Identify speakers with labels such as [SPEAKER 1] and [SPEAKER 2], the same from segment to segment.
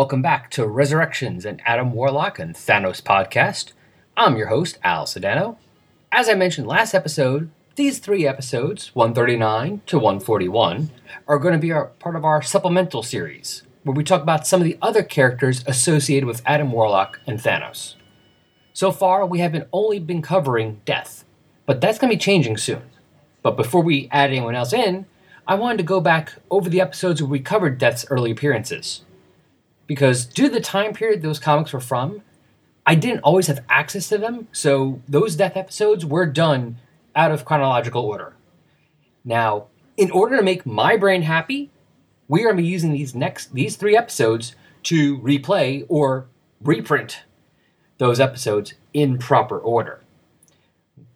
[SPEAKER 1] Welcome back to Resurrections and Adam Warlock and Thanos podcast. I'm your host, Al Sedano. As I mentioned last episode, these three episodes, 139 to 141, are going to be our, part of our supplemental series, where we talk about some of the other characters associated with Adam Warlock and Thanos. So far, we have been only been covering death, but that's going to be changing soon. But before we add anyone else in, I wanted to go back over the episodes where we covered Death's early appearances. Because due to the time period those comics were from, I didn't always have access to them, so those Death episodes were done out of chronological order. Now, in order to make my brain happy, we are going to be using these next these three episodes to replay or reprint those episodes in proper order.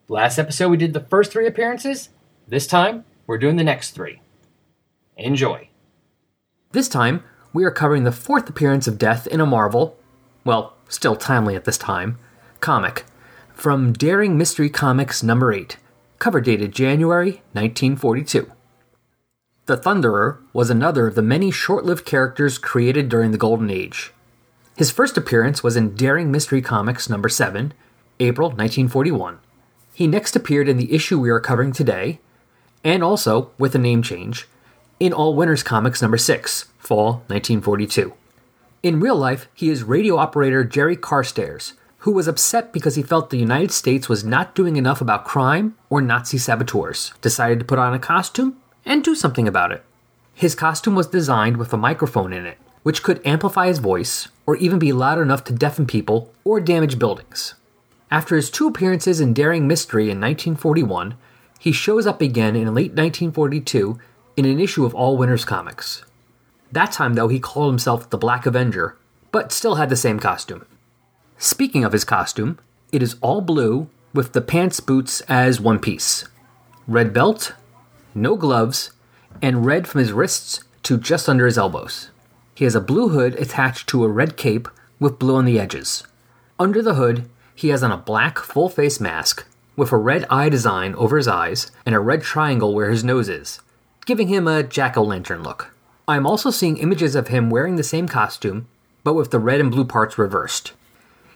[SPEAKER 1] Last episode we did the first three appearances. This time we're doing the next three. Enjoy.
[SPEAKER 2] This time, we are covering the fourth appearance of Death in a Marvel, well, still timely at this time, comic, from Daring Mystery Comics number 8, cover dated January 1942. The Thunderer was another of the many short lived characters created during the Golden Age. His first appearance was in Daring Mystery Comics number 7, April 1941. He next appeared in the issue we are covering today, and also, with a name change, in All Winners Comics number 6, fall 1942. In real life, he is radio operator Jerry Carstairs, who was upset because he felt the United States was not doing enough about crime or Nazi saboteurs, decided to put on a costume and do something about it. His costume was designed with a microphone in it, which could amplify his voice or even be loud enough to deafen people or damage buildings. After his two appearances in Daring Mystery in 1941, he shows up again in late 1942 in an issue of All Winners Comics. That time, though, he called himself the Black Avenger, but still had the same costume. Speaking of his costume, it is all blue with the pants boots as one piece. Red belt, no gloves, and red from his wrists to just under his elbows. He has a blue hood attached to a red cape with blue on the edges. Under the hood, he has on a black full face mask with a red eye design over his eyes and a red triangle where his nose is, giving him a jack o' lantern look. I'm also seeing images of him wearing the same costume, but with the red and blue parts reversed.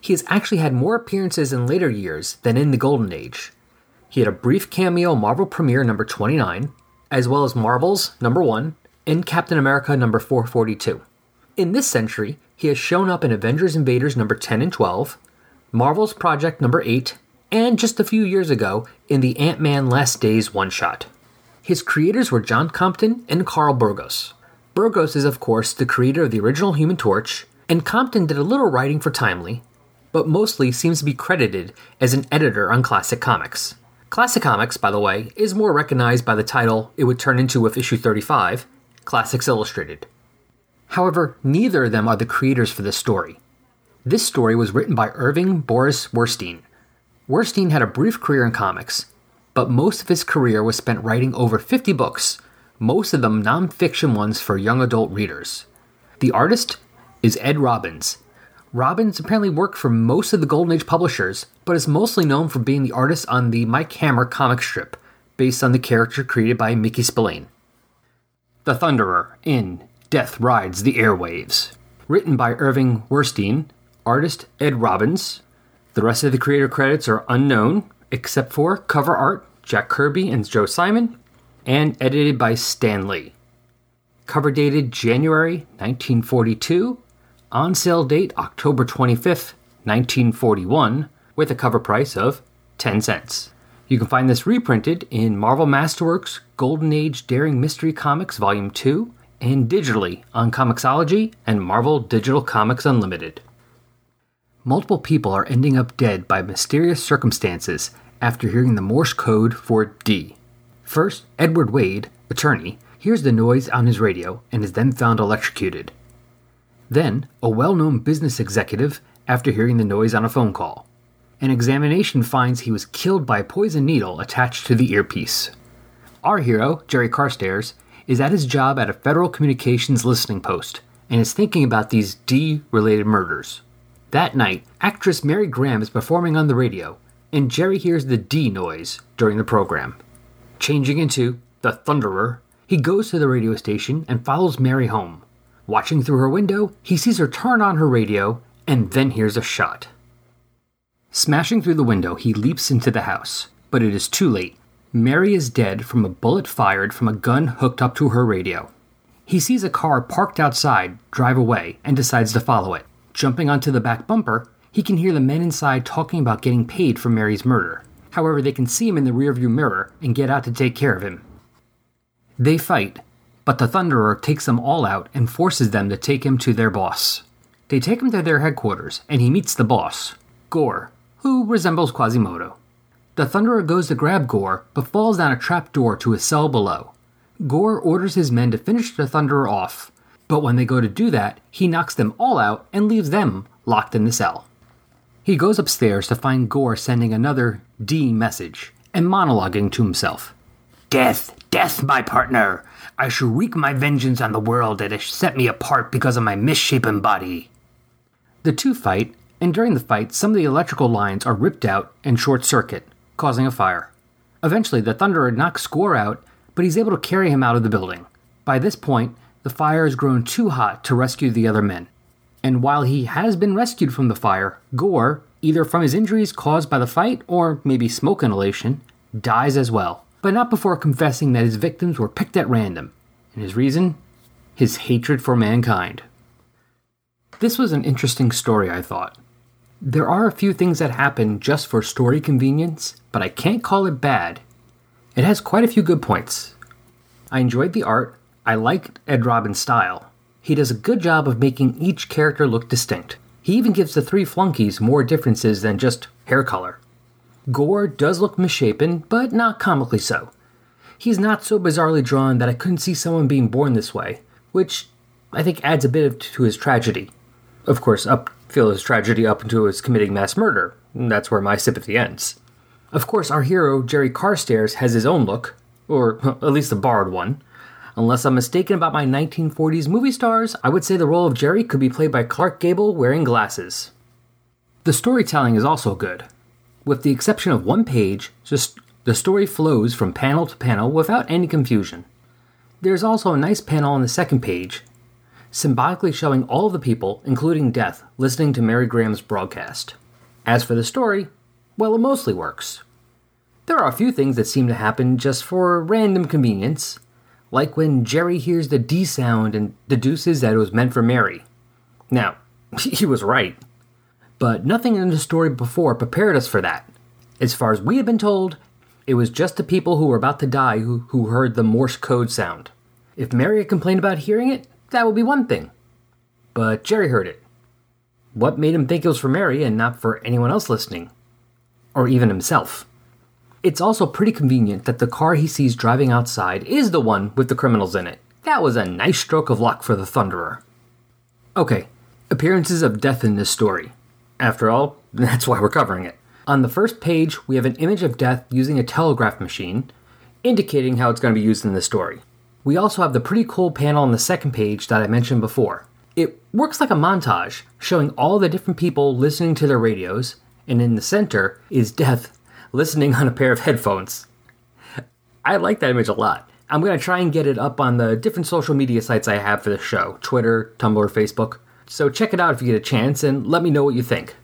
[SPEAKER 2] He has actually had more appearances in later years than in the Golden Age. He had a brief cameo Marvel Premiere number 29, as well as Marvels number 1 and Captain America number 442. In this century, he has shown up in Avengers Invaders number 10 and 12, Marvel's Project number 8, and just a few years ago in the Ant Man Last Days one shot. His creators were John Compton and Carl Burgos. Burgos is, of course, the creator of the original Human Torch, and Compton did a little writing for Timely, but mostly seems to be credited as an editor on Classic Comics. Classic Comics, by the way, is more recognized by the title it would turn into with issue 35, Classics Illustrated. However, neither of them are the creators for this story. This story was written by Irving Boris Werstein, Werstein had a brief career in comics, but most of his career was spent writing over 50 books, most of them non-fiction ones for young adult readers. The artist is Ed Robbins. Robbins apparently worked for most of the Golden Age publishers, but is mostly known for being the artist on the Mike Hammer comic strip, based on the character created by Mickey Spillane. The Thunderer in Death Rides the Airwaves. Written by Irving Werstein, artist Ed Robbins, the rest of the creator credits are unknown, except for cover art, Jack Kirby and Joe Simon, and edited by Stan Lee. Cover dated January 1942, on sale date October 25th, 1941, with a cover price of 10 cents. You can find this reprinted in Marvel Masterworks Golden Age Daring Mystery Comics Volume 2 and digitally on Comixology and Marvel Digital Comics Unlimited multiple people are ending up dead by mysterious circumstances after hearing the Morse code for D. First, Edward Wade, attorney, hears the noise on his radio and is then found electrocuted. Then, a well known business executive after hearing the noise on a phone call. An examination finds he was killed by a poison needle attached to the earpiece. Our hero, Jerry Carstairs, is at his job at a federal communications listening post and is thinking about these D related murders. That night, actress Mary Graham is performing on the radio, and Jerry hears the D noise during the program. Changing into the Thunderer, he goes to the radio station and follows Mary home. Watching through her window, he sees her turn on her radio and then hears a shot. Smashing through the window, he leaps into the house, but it is too late. Mary is dead from a bullet fired from a gun hooked up to her radio. He sees a car parked outside drive away and decides to follow it. Jumping onto the back bumper, he can hear the men inside talking about getting paid for Mary's murder. However, they can see him in the rearview mirror and get out to take care of him. They fight, but the Thunderer takes them all out and forces them to take him to their boss. They take him to their headquarters, and he meets the boss, Gore, who resembles Quasimodo. The Thunderer goes to grab Gore, but falls down a trap door to a cell below. Gore orders his men to finish the Thunderer off, but when they go to do that, he knocks them all out and leaves them locked in the cell. He goes upstairs to find Gore sending another D message and monologuing to himself. Death, death, my partner! I shall wreak my vengeance on the world that has set me apart because of my misshapen body. The two fight, and during the fight, some of the electrical lines are ripped out and short circuit, causing a fire. Eventually, the Thunderer knocks Gore out but he's able to carry him out of the building. By this point, the fire has grown too hot to rescue the other men. And while he has been rescued from the fire, Gore, either from his injuries caused by the fight or maybe smoke inhalation, dies as well, but not before confessing that his victims were picked at random. And his reason? His hatred for mankind. This was an interesting story, I thought. There are a few things that happen just for story convenience, but I can't call it bad it has quite a few good points. I enjoyed the art, I liked Ed Robbins' style. He does a good job of making each character look distinct. He even gives the three flunkies more differences than just hair color. Gore does look misshapen, but not comically so. He's not so bizarrely drawn that I couldn't see someone being born this way, which I think adds a bit to his tragedy. Of course, up feel his tragedy up until his committing mass murder. That's where my sympathy ends. Of course, our hero, Jerry Carstairs, has his own look, or at least a borrowed one. Unless I'm mistaken about my 1940s movie stars, I would say the role of Jerry could be played by Clark Gable wearing glasses. The storytelling is also good. With the exception of one page, just the story flows from panel to panel without any confusion. There's also a nice panel on the second page, symbolically showing all the people, including Death, listening to Mary Graham's broadcast. As for the story, well, it mostly works. There are a few things that seem to happen just for random convenience, like when Jerry hears the D sound and deduces that it was meant for Mary. Now, he was right. But nothing in the story before prepared us for that. As far as we had been told, it was just the people who were about to die who, who heard the Morse code sound. If Mary had complained about hearing it, that would be one thing. But Jerry heard it. What made him think it was for Mary and not for anyone else listening? or even himself. It's also pretty convenient that the car he sees driving outside is the one with the criminals in it. That was a nice stroke of luck for the Thunderer. Okay, appearances of death in this story. After all, that's why we're covering it. On the first page, we have an image of death using a telegraph machine, indicating how it's going to be used in the story. We also have the pretty cool panel on the second page that I mentioned before. It works like a montage, showing all the different people listening to their radios and in the center is Death listening on a pair of headphones. I like that image a lot. I'm going to try and get it up on the different social media sites I have for the show Twitter, Tumblr, Facebook. So check it out if you get a chance and let me know what you think.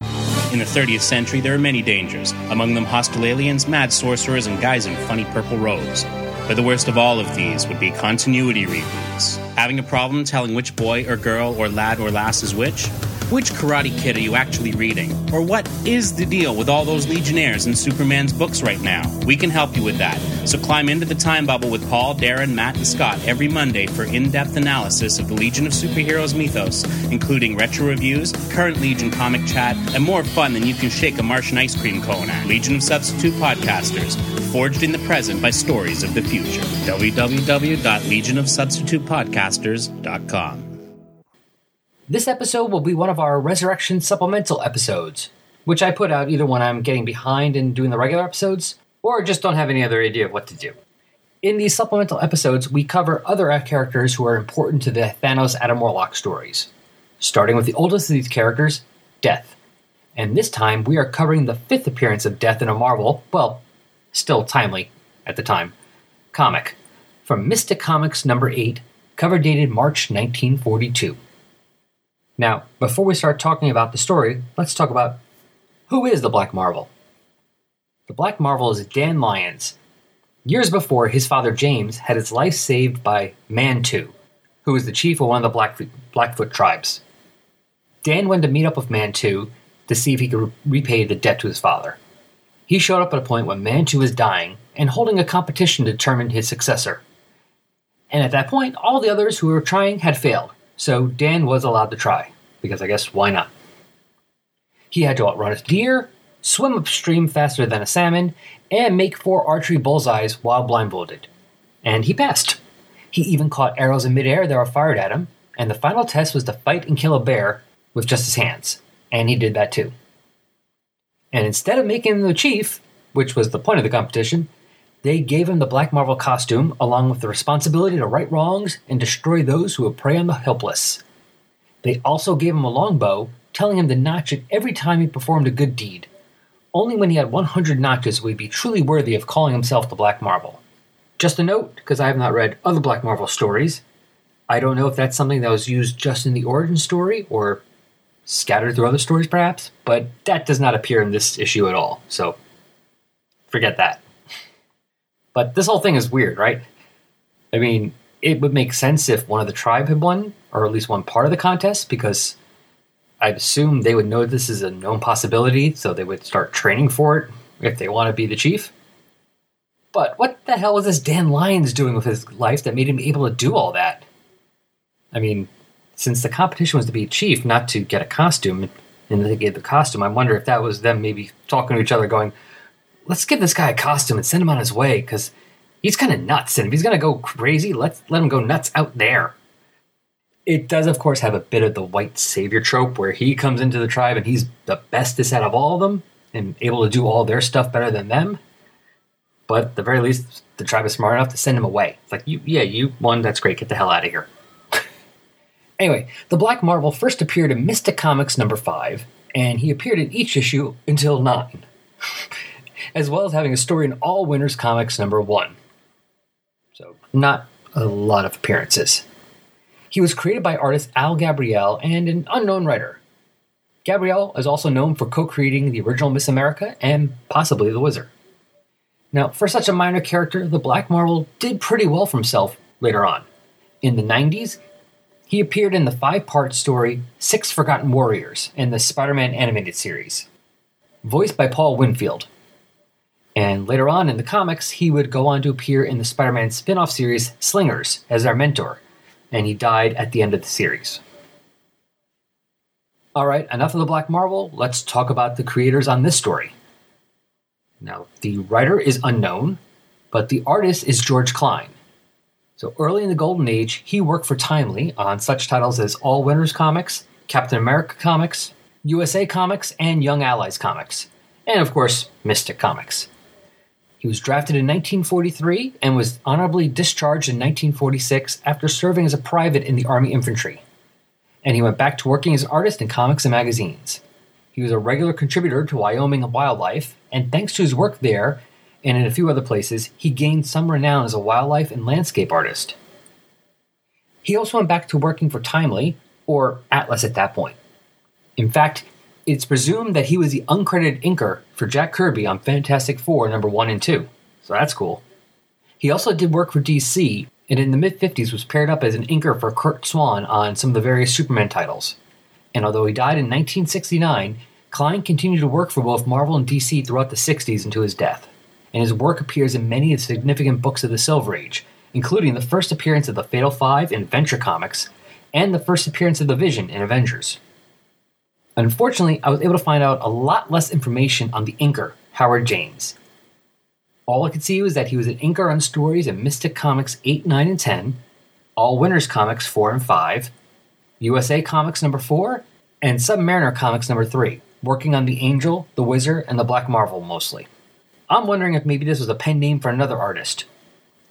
[SPEAKER 3] In the 30th century, there are many dangers, among them hostile aliens, mad sorcerers, and guys in funny purple robes. But the worst of all of these would be continuity reboots. Having a problem telling which boy or girl or lad or lass is which? Which Karate Kid are you actually reading? Or what is the deal with all those Legionnaires in Superman's books right now? We can help you with that. So climb into the time bubble with Paul, Darren, Matt, and Scott every Monday for in depth analysis of the Legion of Superheroes mythos, including retro reviews, current Legion comic chat, and more fun than you can shake a Martian ice cream cone at. Legion of Substitute Podcasters, forged in the present by stories of the future. www.legionofsubstitutepodcasters.com.
[SPEAKER 1] This episode will be one of our Resurrection supplemental episodes, which I put out either when I'm getting behind and doing the regular episodes, or just don't have any other idea of what to do. In these supplemental episodes, we cover other characters who are important to the Thanos Adam Warlock stories, starting with the oldest of these characters, Death. And this time, we are covering the fifth appearance of Death in a Marvel, well, still timely at the time, comic, from Mystic Comics number 8,
[SPEAKER 2] cover dated March 1942. Now, before we start talking about the story, let's talk about who is the Black Marvel. The Black Marvel is Dan Lyons. Years before, his father James had his life saved by Mantu, who was the chief of one of the Blackfoot, Blackfoot tribes. Dan went to meet up with Mantu to see if he could repay the debt to his father. He showed up at a point when Mantu was dying and holding a competition to determine his successor. And at that point, all the others who were trying had failed, so Dan was allowed to try, because I guess why not? He had to outrun a deer, swim upstream faster than a salmon, and make four archery bullseyes while blindfolded. And he passed. He even caught arrows in midair that were fired at him, and the final test was to fight and kill a bear with just his hands, and he did that too. And instead of making him the chief, which was the point of the competition, they gave him the Black Marvel costume along with the responsibility to right wrongs and destroy those who would prey on the helpless. They also gave him a longbow, telling him to notch it every time he performed a good deed. Only when he had 100 notches would he be truly worthy of calling himself the Black Marvel. Just a note, because I have not read other Black Marvel stories, I don't know if that's something that was used just in the origin story or scattered through other stories perhaps, but that does not appear in this issue at all, so forget that. But this whole thing is weird, right? I mean, it would make sense if one of the tribe had won, or at least one part of the contest, because I'd assume they would know this is a known possibility, so they would start training for it if they want to be the chief. But what the hell was this Dan Lyons doing with his life that made him able to do all that? I mean, since the competition was to be chief, not to get a costume, and they gave the costume, I wonder if that was them maybe talking to each other, going, let's give this guy a costume and send him on his way because he's kind of nuts. And if he's to go crazy, let's let him go nuts out there. It does, of course, have a bit of the white savior trope where he comes into the tribe and he's the bestest out of all of them and able to do all their stuff better than them. But at the very least, the tribe is smart enough to send him away. It's like, you, yeah, you won. That's great. Get the hell out of here. anyway, the Black Marvel first appeared in Mystic Comics number five, and he appeared in each issue until nine as well as having a story in All Winners Comics number one. Not a lot of appearances. He was created by artist Al Gabriel and an unknown writer. Gabriel is also known for co creating the original Miss America and possibly The Wizard. Now, for such a minor character, the Black Marvel did pretty well for himself later on. In the 90s, he appeared in the five part story Six Forgotten Warriors in the Spider Man animated series. Voiced by Paul Winfield, and later on in the comics, he would go on to appear in the Spider Man spin off series Slingers as our mentor, and he died at the end of the series. Alright, enough of the Black Marvel, let's talk about the creators on this story. Now, the writer is unknown, but the artist is George Klein. So early in the Golden Age, he worked for Timely on such titles as All Winners Comics, Captain America Comics, USA Comics, and Young Allies Comics, and of course, Mystic Comics. He was drafted in 1943 and was honorably discharged in 1946 after serving as a private in the Army Infantry. And he went back to working as an artist in comics and magazines. He was a regular contributor to Wyoming Wildlife, and thanks to his work there and in a few other places, he gained some renown as a wildlife and landscape artist. He also went back to working for Timely, or Atlas at that point. In fact, it's presumed that he was the uncredited inker for Jack Kirby on Fantastic Four number 1 and 2, so that's cool. He also did work for DC, and in the mid 50s was paired up as an inker for Curt Swan on some of the various Superman titles. And although he died in 1969, Klein continued to work for both Marvel and DC throughout the 60s until his death, and his work appears in many of the significant books of the Silver Age, including the first appearance of the Fatal Five in Venture Comics, and the first appearance of the Vision in Avengers. Unfortunately, I was able to find out a lot less information on the inker, Howard James. All I could see was that he was an inker on stories in Mystic Comics 8, 9, and 10, All Winners Comics 4 and 5, USA Comics number 4, and Submariner Comics number 3, working on the Angel, the Wizard, and the Black Marvel mostly. I'm wondering if maybe this was a pen name for another artist.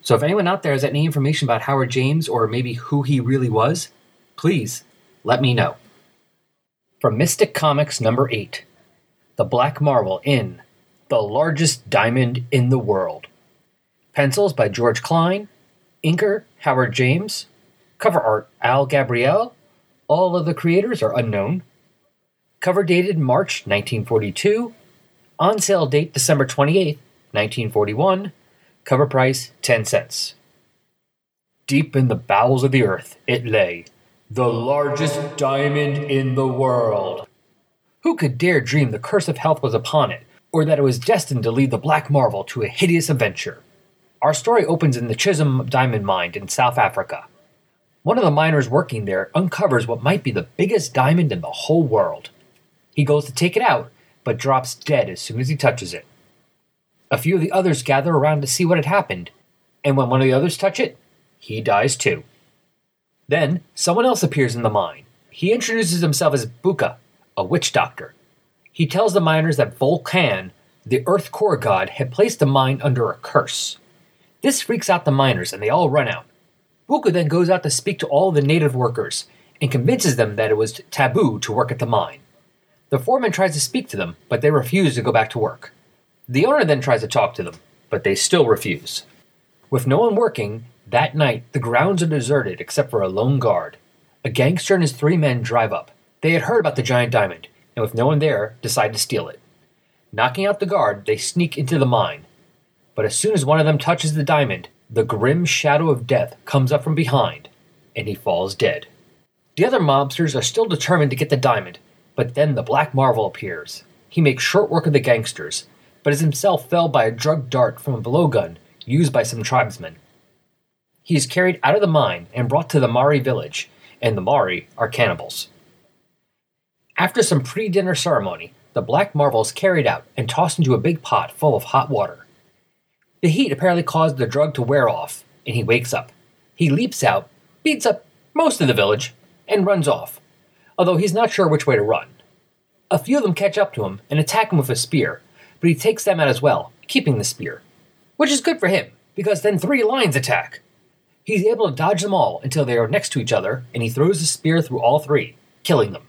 [SPEAKER 2] So if anyone out there has any information about Howard James or maybe who he really was, please let me know. From Mystic Comics number 8 The Black Marvel in The Largest Diamond in the World. Pencils by George Klein, Inker Howard James, Cover art Al Gabriel. All of the creators are unknown. Cover dated March 1942. On sale date December 28, 1941. Cover price 10 cents. Deep in the bowels of the earth it lay, the largest diamond in the world. Who could dare dream the curse of health was upon it, or that it was destined to lead the Black Marvel to a hideous adventure? Our story opens in the Chisholm Diamond Mine in South Africa. One of the miners working there uncovers what might be the biggest diamond in the whole world. He goes to take it out, but drops dead as soon as he touches it. A few of the others gather around to see what had happened, and when one of the others touch it, he dies too. Then someone else appears in the mine. He introduces himself as Buka, a witch doctor. He tells the miners that Volcan, the earth core god, had placed the mine under a curse. This freaks out the miners and they all run out. Buka then goes out to speak to all the native workers and convinces them that it was taboo to work at the mine. The foreman tries to speak to them, but they refuse to go back to work. The owner then tries to talk to them, but they still refuse. With no one working, that night the grounds are deserted except for a lone guard. A gangster and his three men drive up. They had heard about the giant diamond, and with no one there, decide to steal it. Knocking out the guard, they sneak into the mine. But as soon as one of them touches the diamond, the grim shadow of death comes up from behind, and he falls dead. The other mobsters are still determined to get the diamond, but then the Black Marvel appears. He makes short work of the gangsters, but is himself felled by a drugged dart from a blowgun used by some tribesmen. He is carried out of the mine and brought to the Mari village, and the Mari are cannibals. After some pre dinner ceremony, the Black Marvel is carried out and tossed into a big pot full of hot water. The heat apparently caused the drug to wear off, and he wakes up. He leaps out, beats up most of the village, and runs off, although he's not sure which way to run. A few of them catch up to him and attack him with a spear, but he takes them out as well, keeping the spear. Which is good for him, because then three lions attack. He's able to dodge them all until they are next to each other, and he throws the spear through all three, killing them.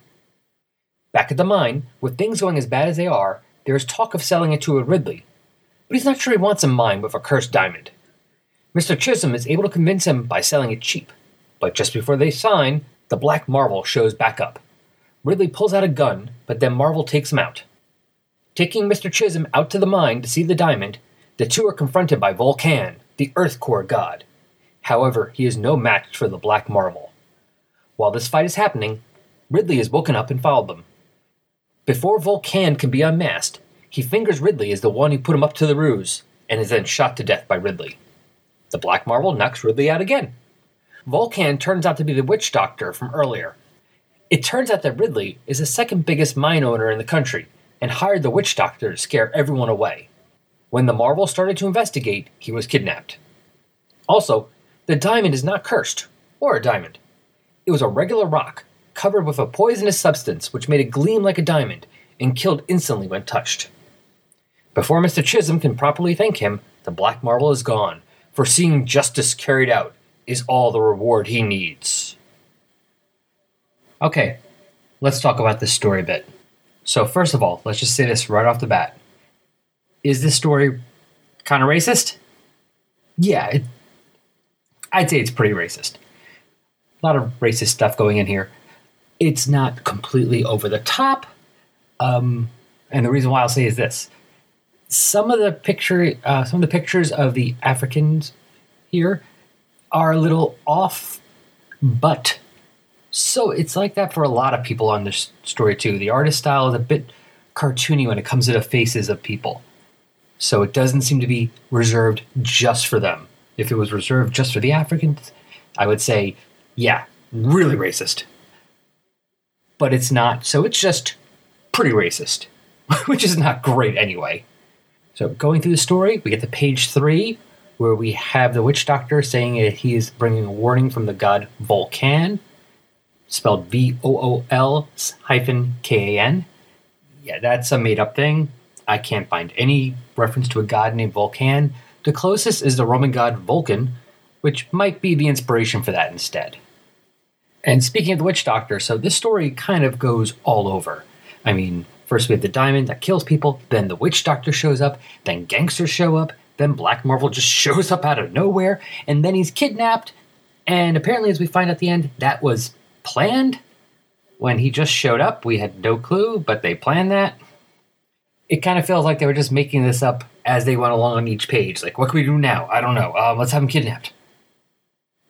[SPEAKER 2] Back at the mine, with things going as bad as they are, there is talk of selling it to a Ridley, but he's not sure he wants a mine with a cursed diamond. Mr. Chisholm is able to convince him by selling it cheap, but just before they sign, the Black Marvel shows back up. Ridley pulls out a gun, but then Marvel takes him out. Taking Mr. Chisholm out to the mine to see the diamond, the two are confronted by Volcan, the Earth Core god. However, he is no match for the Black Marvel. While this fight is happening, Ridley is woken up and followed them. Before Volcan can be unmasked, he fingers Ridley as the one who put him up to the ruse, and is then shot to death by Ridley. The Black Marvel knocks Ridley out again. Volcan turns out to be the witch doctor from earlier. It turns out that Ridley is the second biggest mine owner in the country and hired the witch doctor to scare everyone away. When the Marvel started to investigate, he was kidnapped. Also, the diamond is not cursed, or a diamond. It was a regular rock, covered with a poisonous substance which made it gleam like a diamond and killed instantly when touched. Before Mr. Chisholm can properly thank him, the Black Marvel is gone, for seeing justice carried out is all the reward he needs. Okay, let's talk about this story a bit. So, first of all, let's just say this right off the bat. Is this story kind of racist? Yeah, it, I'd say it's pretty racist. A lot of racist stuff going in here. It's not completely over the top. Um, and the reason why I'll say is this: some of the picture, uh, some of the pictures of the Africans here are a little off, but so it's like that for a lot of people on this story too. The artist style is a bit cartoony when it comes to the faces of people, so it doesn't seem to be reserved just for them. If it was reserved just for the Africans, I would say, yeah, really racist. But it's not, so it's just pretty racist, which is not great anyway. So, going through the story, we get to page three, where we have the witch doctor saying that he is bringing a warning from the god Volcan, spelled V O O L hyphen K A N. Yeah, that's a made up thing. I can't find any reference to a god named Volcan. The closest is the Roman god Vulcan, which might be the inspiration for that instead. And speaking of the witch doctor, so this story kind of goes all over. I mean, first we have the diamond that kills people, then the witch doctor shows up, then gangsters show up, then Black Marvel just shows up out of nowhere, and then he's kidnapped, And apparently, as we find at the end, that was planned. When he just showed up, we had no clue, but they planned that. It kind of feels like they were just making this up as they went along on each page. Like, what can we do now? I don't know. Uh, let's have him kidnapped.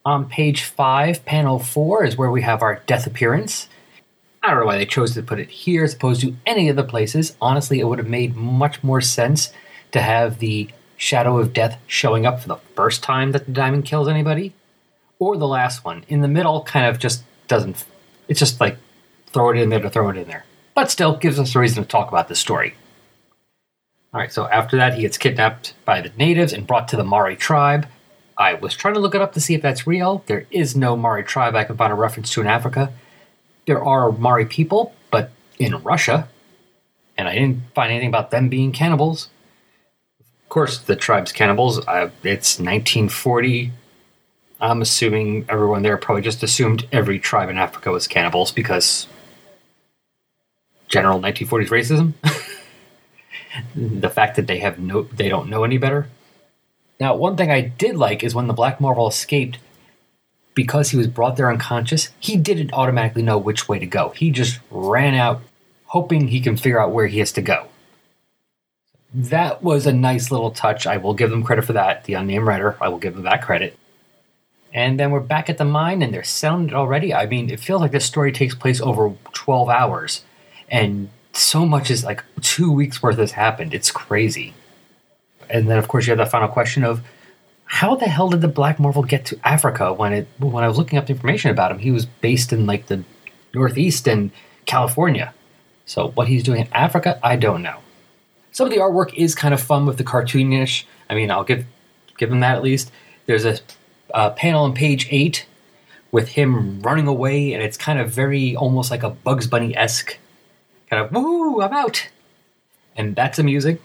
[SPEAKER 2] On page five, panel four, is where we have our death appearance. I don't know why they chose to put it here as opposed to any of the places. Honestly, it would have made much more sense to have the shadow of death showing up for the first time that the diamond kills anybody, or the last one. In the middle, kind of just doesn't. It's just like throw it in there to throw it in there. But still gives us a reason to talk about this story. Alright, so after that, he gets kidnapped by the natives and brought to the Mari tribe. I was trying to look it up to see if that's real. There is no Mari tribe I can find a reference to in Africa. There are Mari people, but in Russia, and I didn't find anything about them being cannibals. Of course, the tribe's cannibals. It's 1940. I'm assuming everyone there probably just assumed every tribe in Africa was cannibals because general 1940s racism. the fact that they have no, they don't know any better. Now, one thing I did like is when the Black Marvel escaped, because he was brought there unconscious, he didn't automatically know which way to go. He just ran out, hoping he can figure out where he has to go. That was a nice little touch. I will give them credit for that. The unnamed writer, I will give them that credit. And then we're back at the mine and they're selling it already. I mean, it feels like this story takes place over 12 hours. And so much is like two weeks worth has happened. It's crazy. And then, of course, you have that final question of how the hell did the Black Marvel get to Africa when it when I was looking up the information about him? He was based in like the Northeast and California. So what he's doing in Africa, I don't know. Some of the artwork is kind of fun with the cartoonish. I mean, I'll give give him that at least. There's a, a panel on page eight with him running away, and it's kind of very almost like a Bugs Bunny esque kind of woo, I'm out, and that's amusing.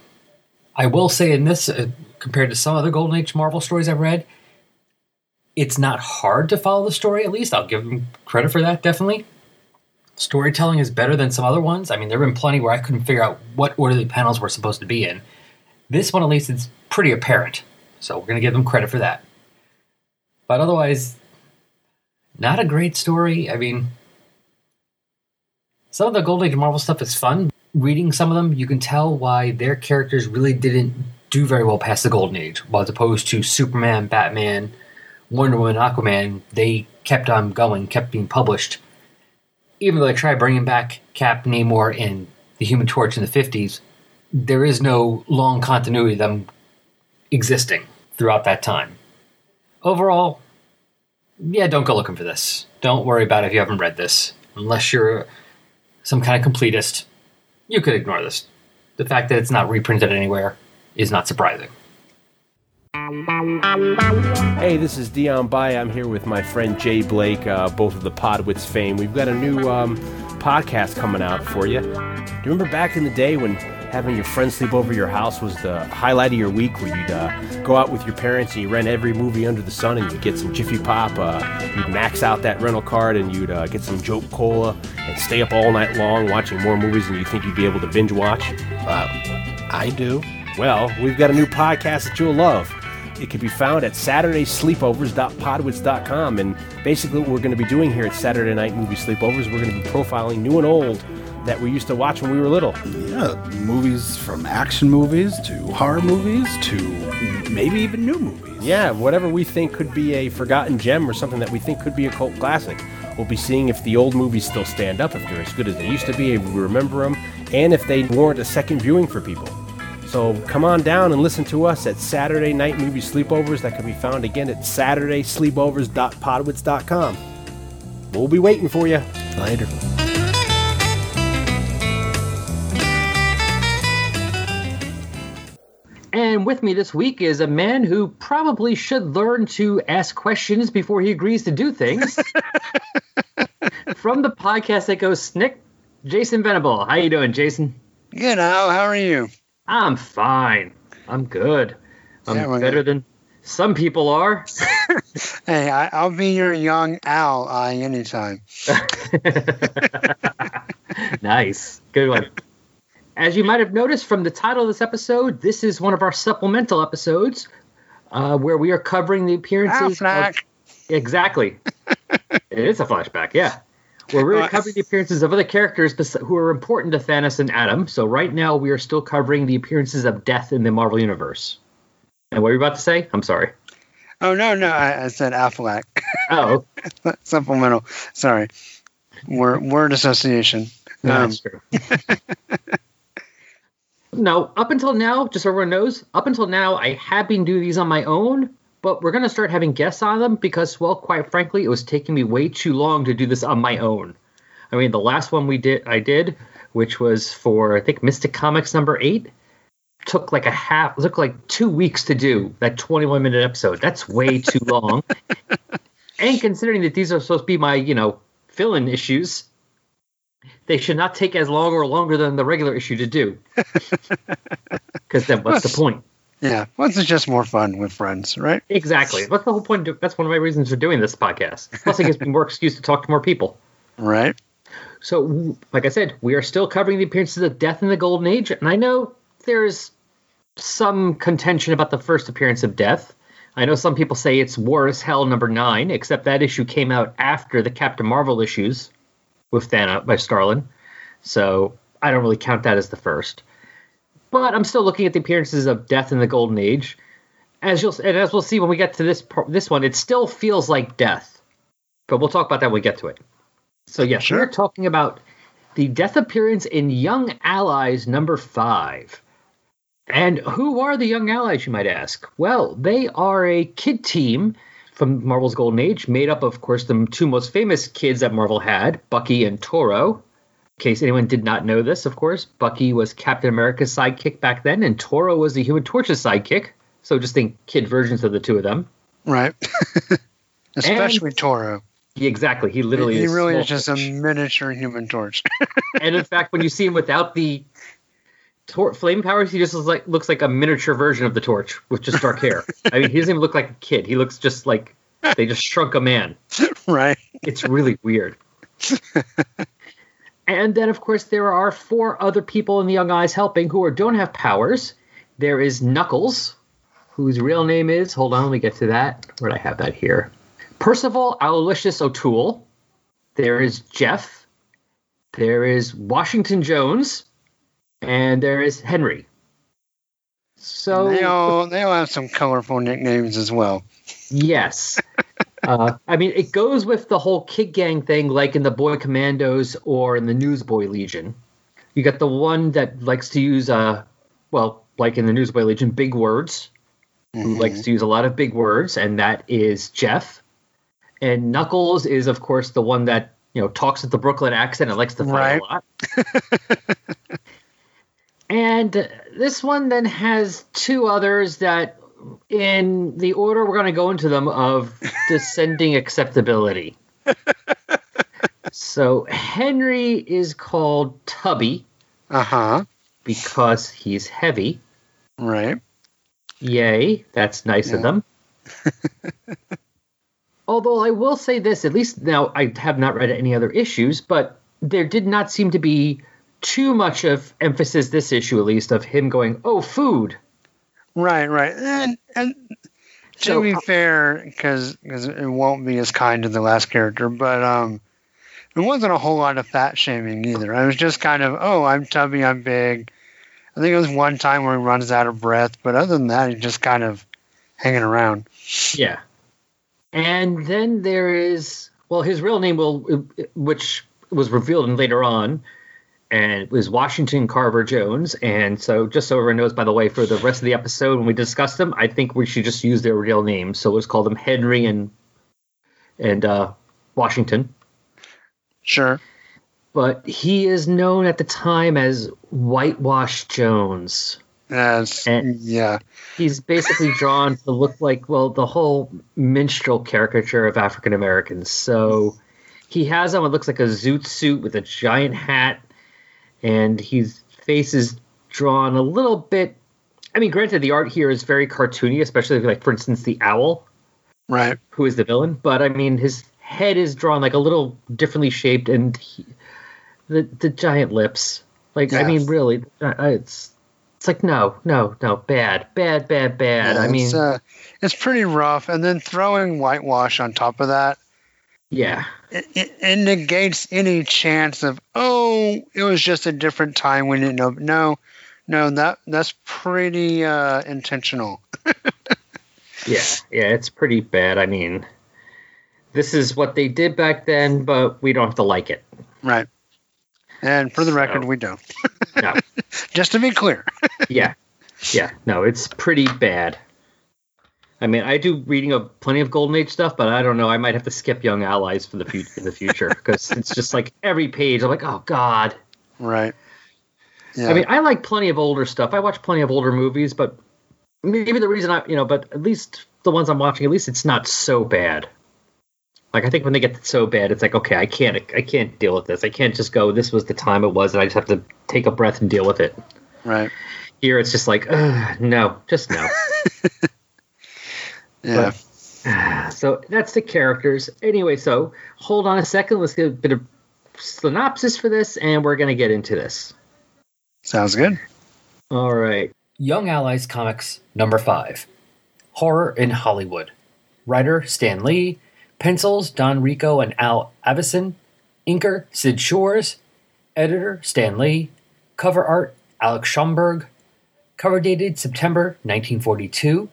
[SPEAKER 2] I will say in this, uh, compared to some other Golden Age Marvel stories I've read, it's not hard to follow the story. At least I'll give them credit for that. Definitely, storytelling is better than some other ones. I mean, there have been plenty where I couldn't figure out what order the panels were supposed to be in. This one, at least, it's pretty apparent. So we're going to give them credit for that. But otherwise, not a great story. I mean, some of the Golden Age Marvel stuff is fun. Reading some of them, you can tell why their characters really didn't do very well past the Golden Age, while as opposed to Superman, Batman, Wonder Woman, Aquaman, they kept on going, kept being published. Even though they tried bringing back Cap, Namor, and the Human Torch in the 50s, there is no long continuity of them existing throughout that time. Overall, yeah, don't go looking for this. Don't worry about it if you haven't read this. Unless you're some kind of completist, you could ignore this. The fact that it's not reprinted anywhere is not surprising.
[SPEAKER 4] Hey, this is Dion Bay. I'm here with my friend Jay Blake, uh, both of the Podwits fame. We've got a new um, podcast coming out for you. Do you remember back in the day when having your friends sleep over your house was the highlight of your week where you'd uh, go out with your parents and you rent every movie under the sun and you'd get some Jiffy Pop, uh, you'd max out that rental card and you'd uh, get some Jolt Cola and stay up all night long watching more movies than you think you'd be able to binge watch?
[SPEAKER 5] Uh, I do.
[SPEAKER 4] Well, we've got a new podcast that you'll love. It can be found at SaturdaySleepovers.podwits.com. And basically, what we're going to be doing here at Saturday Night Movie Sleepovers, we're going to be profiling new and old that we used to watch when we were little.
[SPEAKER 5] Yeah, movies from action movies to horror movies to maybe even new movies.
[SPEAKER 4] Yeah, whatever we think could be a forgotten gem or something that we think could be a cult classic. We'll be seeing if the old movies still stand up, if they're as good as they used to be, if we remember them, and if they warrant a second viewing for people. So come on down and listen to us at Saturday Night Movie Sleepovers. That can be found again at SaturdaySleepovers.podwits.com. We'll be waiting for you.
[SPEAKER 5] Later.
[SPEAKER 6] With me this week is a man who probably should learn to ask questions before he agrees to do things. From the podcast that goes Snick, Jason Venable. How you doing, Jason?
[SPEAKER 7] Good, Al. How are you?
[SPEAKER 6] I'm fine. I'm good. I'm
[SPEAKER 7] Yeah, well,
[SPEAKER 6] better than some people are.
[SPEAKER 7] Hey, I, I'll be your young Al uh, anytime.
[SPEAKER 6] nice. Good one. As you might have noticed from the title of this episode, this is one of our supplemental episodes uh, where we are covering the appearances of
[SPEAKER 2] Exactly. it is a flashback, yeah. Where we're
[SPEAKER 7] Well,
[SPEAKER 2] covering the appearances of other characters who are important to Thanos and Adam. So right now we are still covering the appearances of Death in the Marvel Universe. And what were you about to say? I'm sorry.
[SPEAKER 7] Oh no, no, I, I said Affleck.
[SPEAKER 2] Oh,
[SPEAKER 7] Supplemental. Sorry. Word word association.
[SPEAKER 2] no,
[SPEAKER 7] Um,
[SPEAKER 2] that's true. no, up until now, just so everyone knows, up until now, I have been doing these on my own, but we're going to start having guests on them because, well, quite frankly, it was taking me way too long to do this on my own. I mean, the last one we did, I did, which was for I think Mystic Comics number eight, took like a half, took like two weeks to do that 21 minute episode. That's way too long. and considering that these are supposed to be my, you know, fill-in issues, they should not take as long or longer than the regular issue to do. Because then, what's the point?
[SPEAKER 7] Yeah. Once it's just more fun with friends, right?
[SPEAKER 2] Exactly. What's the whole point? of- That's one of my reasons for doing this podcast. Plus, it gives me more excuse to talk to more people.
[SPEAKER 7] Right.
[SPEAKER 2] So, like I said, we are still covering the appearances of Death in the Golden Age, and I know there's some contention about the first appearance of Death. I know some people say it's War Is Hell number nine, except that issue came out after the Captain Marvel issues with Thanos by Starlin, so I don't really count that as the first. But I'm still looking at the appearances of Death in the Golden Age. As you'll and as we'll see when we get to this this one, it still feels like Death, but we'll talk about that when we get to it. So yes,
[SPEAKER 7] Sure.
[SPEAKER 2] we're talking about the death appearance in Young Allies number five. And who are the Young Allies, you might ask? Well, they are a kid team from Marvel's Golden Age, made up, of course, the two most famous kids that Marvel had, Bucky and Toro. In case anyone did not know this, of course, Bucky was Captain America's sidekick back then, and Toro was the Human Torch's sidekick. So just think kid versions of the two of them.
[SPEAKER 7] Right. Especially Toro.
[SPEAKER 2] Yeah, exactly. He literally
[SPEAKER 7] he
[SPEAKER 2] is
[SPEAKER 7] really is just a miniature human torch.
[SPEAKER 2] and in fact, when you see him without the tor- flame powers, he just looks like looks like a miniature version of the torch with just dark hair. I mean, he doesn't even look like a kid. He looks just like they just shrunk a man.
[SPEAKER 7] right.
[SPEAKER 2] It's really weird. and then, of course, there are four other people in the Young Eyes helping who are, don't have powers. There is Knuckles, whose real name is. Hold on, let me get to that. Where'd I have that here? Percival Aloysius O'Toole. There is Jeff. There is Washington Jones, and there is Henry. So
[SPEAKER 7] they all they all have some colorful nicknames as well.
[SPEAKER 2] Yes. uh, I mean, it goes with the whole kid gang thing, like in the Boy Commandos or in the Newsboy Legion. You got the one that likes to use, uh, well, like in the Newsboy Legion, big words, who likes to use a lot of big words, and that is Jeff. And Knuckles is, of course, the one that you know talks with the Brooklyn accent and likes to fight
[SPEAKER 7] Right.
[SPEAKER 2] a lot. and this one then has two others that, in the order we're going to go into them of descending acceptability. so Henry is called Tubby
[SPEAKER 7] Uh huh.
[SPEAKER 2] because he's heavy.
[SPEAKER 7] Right.
[SPEAKER 2] Yay, that's nice of them. Although I will say this, at least now I have not read any other issues, but there did not seem to be too much of emphasis this issue at least of him going, "Oh, food."
[SPEAKER 7] Right. Right. And and to
[SPEAKER 2] So-
[SPEAKER 7] be fair, because because it won't be as kind to the last character, but um, it wasn't a whole lot of fat shaming either. I was just kind of, oh, I'm tubby, I'm big. I think it was one time where he runs out of breath, but other than that, he's just kind of hanging around.
[SPEAKER 2] Yeah. And then there is, well, his real name will, which was revealed in later on, and it was Washington Carver Jones. And so, just so everyone knows, by the way, for the rest of the episode when we discuss them, I think we should just use their real names. So let's call them Henry and and uh, Washington.
[SPEAKER 7] Sure.
[SPEAKER 2] But he is known at the time as Whitewash Jones.
[SPEAKER 7] That's
[SPEAKER 2] And-
[SPEAKER 7] yeah.
[SPEAKER 2] He's basically drawn to look like, well, the whole minstrel caricature of African Americans. So he has on what looks like a zoot suit with a giant hat, and his face is drawn a little bit. I mean, granted, the art here is very cartoony, especially like, for instance, the owl,
[SPEAKER 7] Right.
[SPEAKER 2] who is the villain. But I mean, his head is drawn like a little differently shaped, and he, the the giant lips. Like, I mean, really, it's
[SPEAKER 8] It's like no, no, no, bad, bad, bad, bad.
[SPEAKER 7] Yeah,
[SPEAKER 8] I mean,
[SPEAKER 7] it's, uh, it's pretty rough. And then throwing whitewash on top of that,
[SPEAKER 8] yeah,
[SPEAKER 7] it, it, it negates any chance of oh, it was just a different time. We didn't know. No, no, that that's pretty uh, intentional.
[SPEAKER 8] yeah, yeah. It's pretty bad. I mean, this is what they did back then, but we don't have to like it.
[SPEAKER 7] Right. And for the record, we don't.
[SPEAKER 8] No.
[SPEAKER 7] Just to be clear.
[SPEAKER 8] yeah, yeah. No, it's pretty bad. I mean, I do reading of plenty of Golden Age stuff, but I don't know. I might have to skip Young Allies for the future in the future because it's just like every page. I'm like, oh god.
[SPEAKER 7] Right. Yeah.
[SPEAKER 8] I mean, I like plenty of older stuff. I watch plenty of older movies, but maybe the reason I, you know, but at least the ones I'm watching, at least it's not so bad. Like I think when they get so bad, it's like okay, I can't, I can't deal with this. I can't just go. This was the time it was, and I just have to take a breath and deal with it.
[SPEAKER 7] right.
[SPEAKER 8] Here, it's just like, no, just no.
[SPEAKER 7] Yeah.
[SPEAKER 8] so that's the characters. Anyway, so hold on a second. Let's get a bit of synopsis for this, and we're gonna get into this.
[SPEAKER 7] Sounds good.
[SPEAKER 8] All right.
[SPEAKER 2] Young Allies Comics number 5 Horror in Hollywood. Writer Stan Lee. Pencils Don Rico and Al Avison. Inker Sid Shores. Editor Stan Lee. Cover art Alex Schomburg. Cover dated September 1942.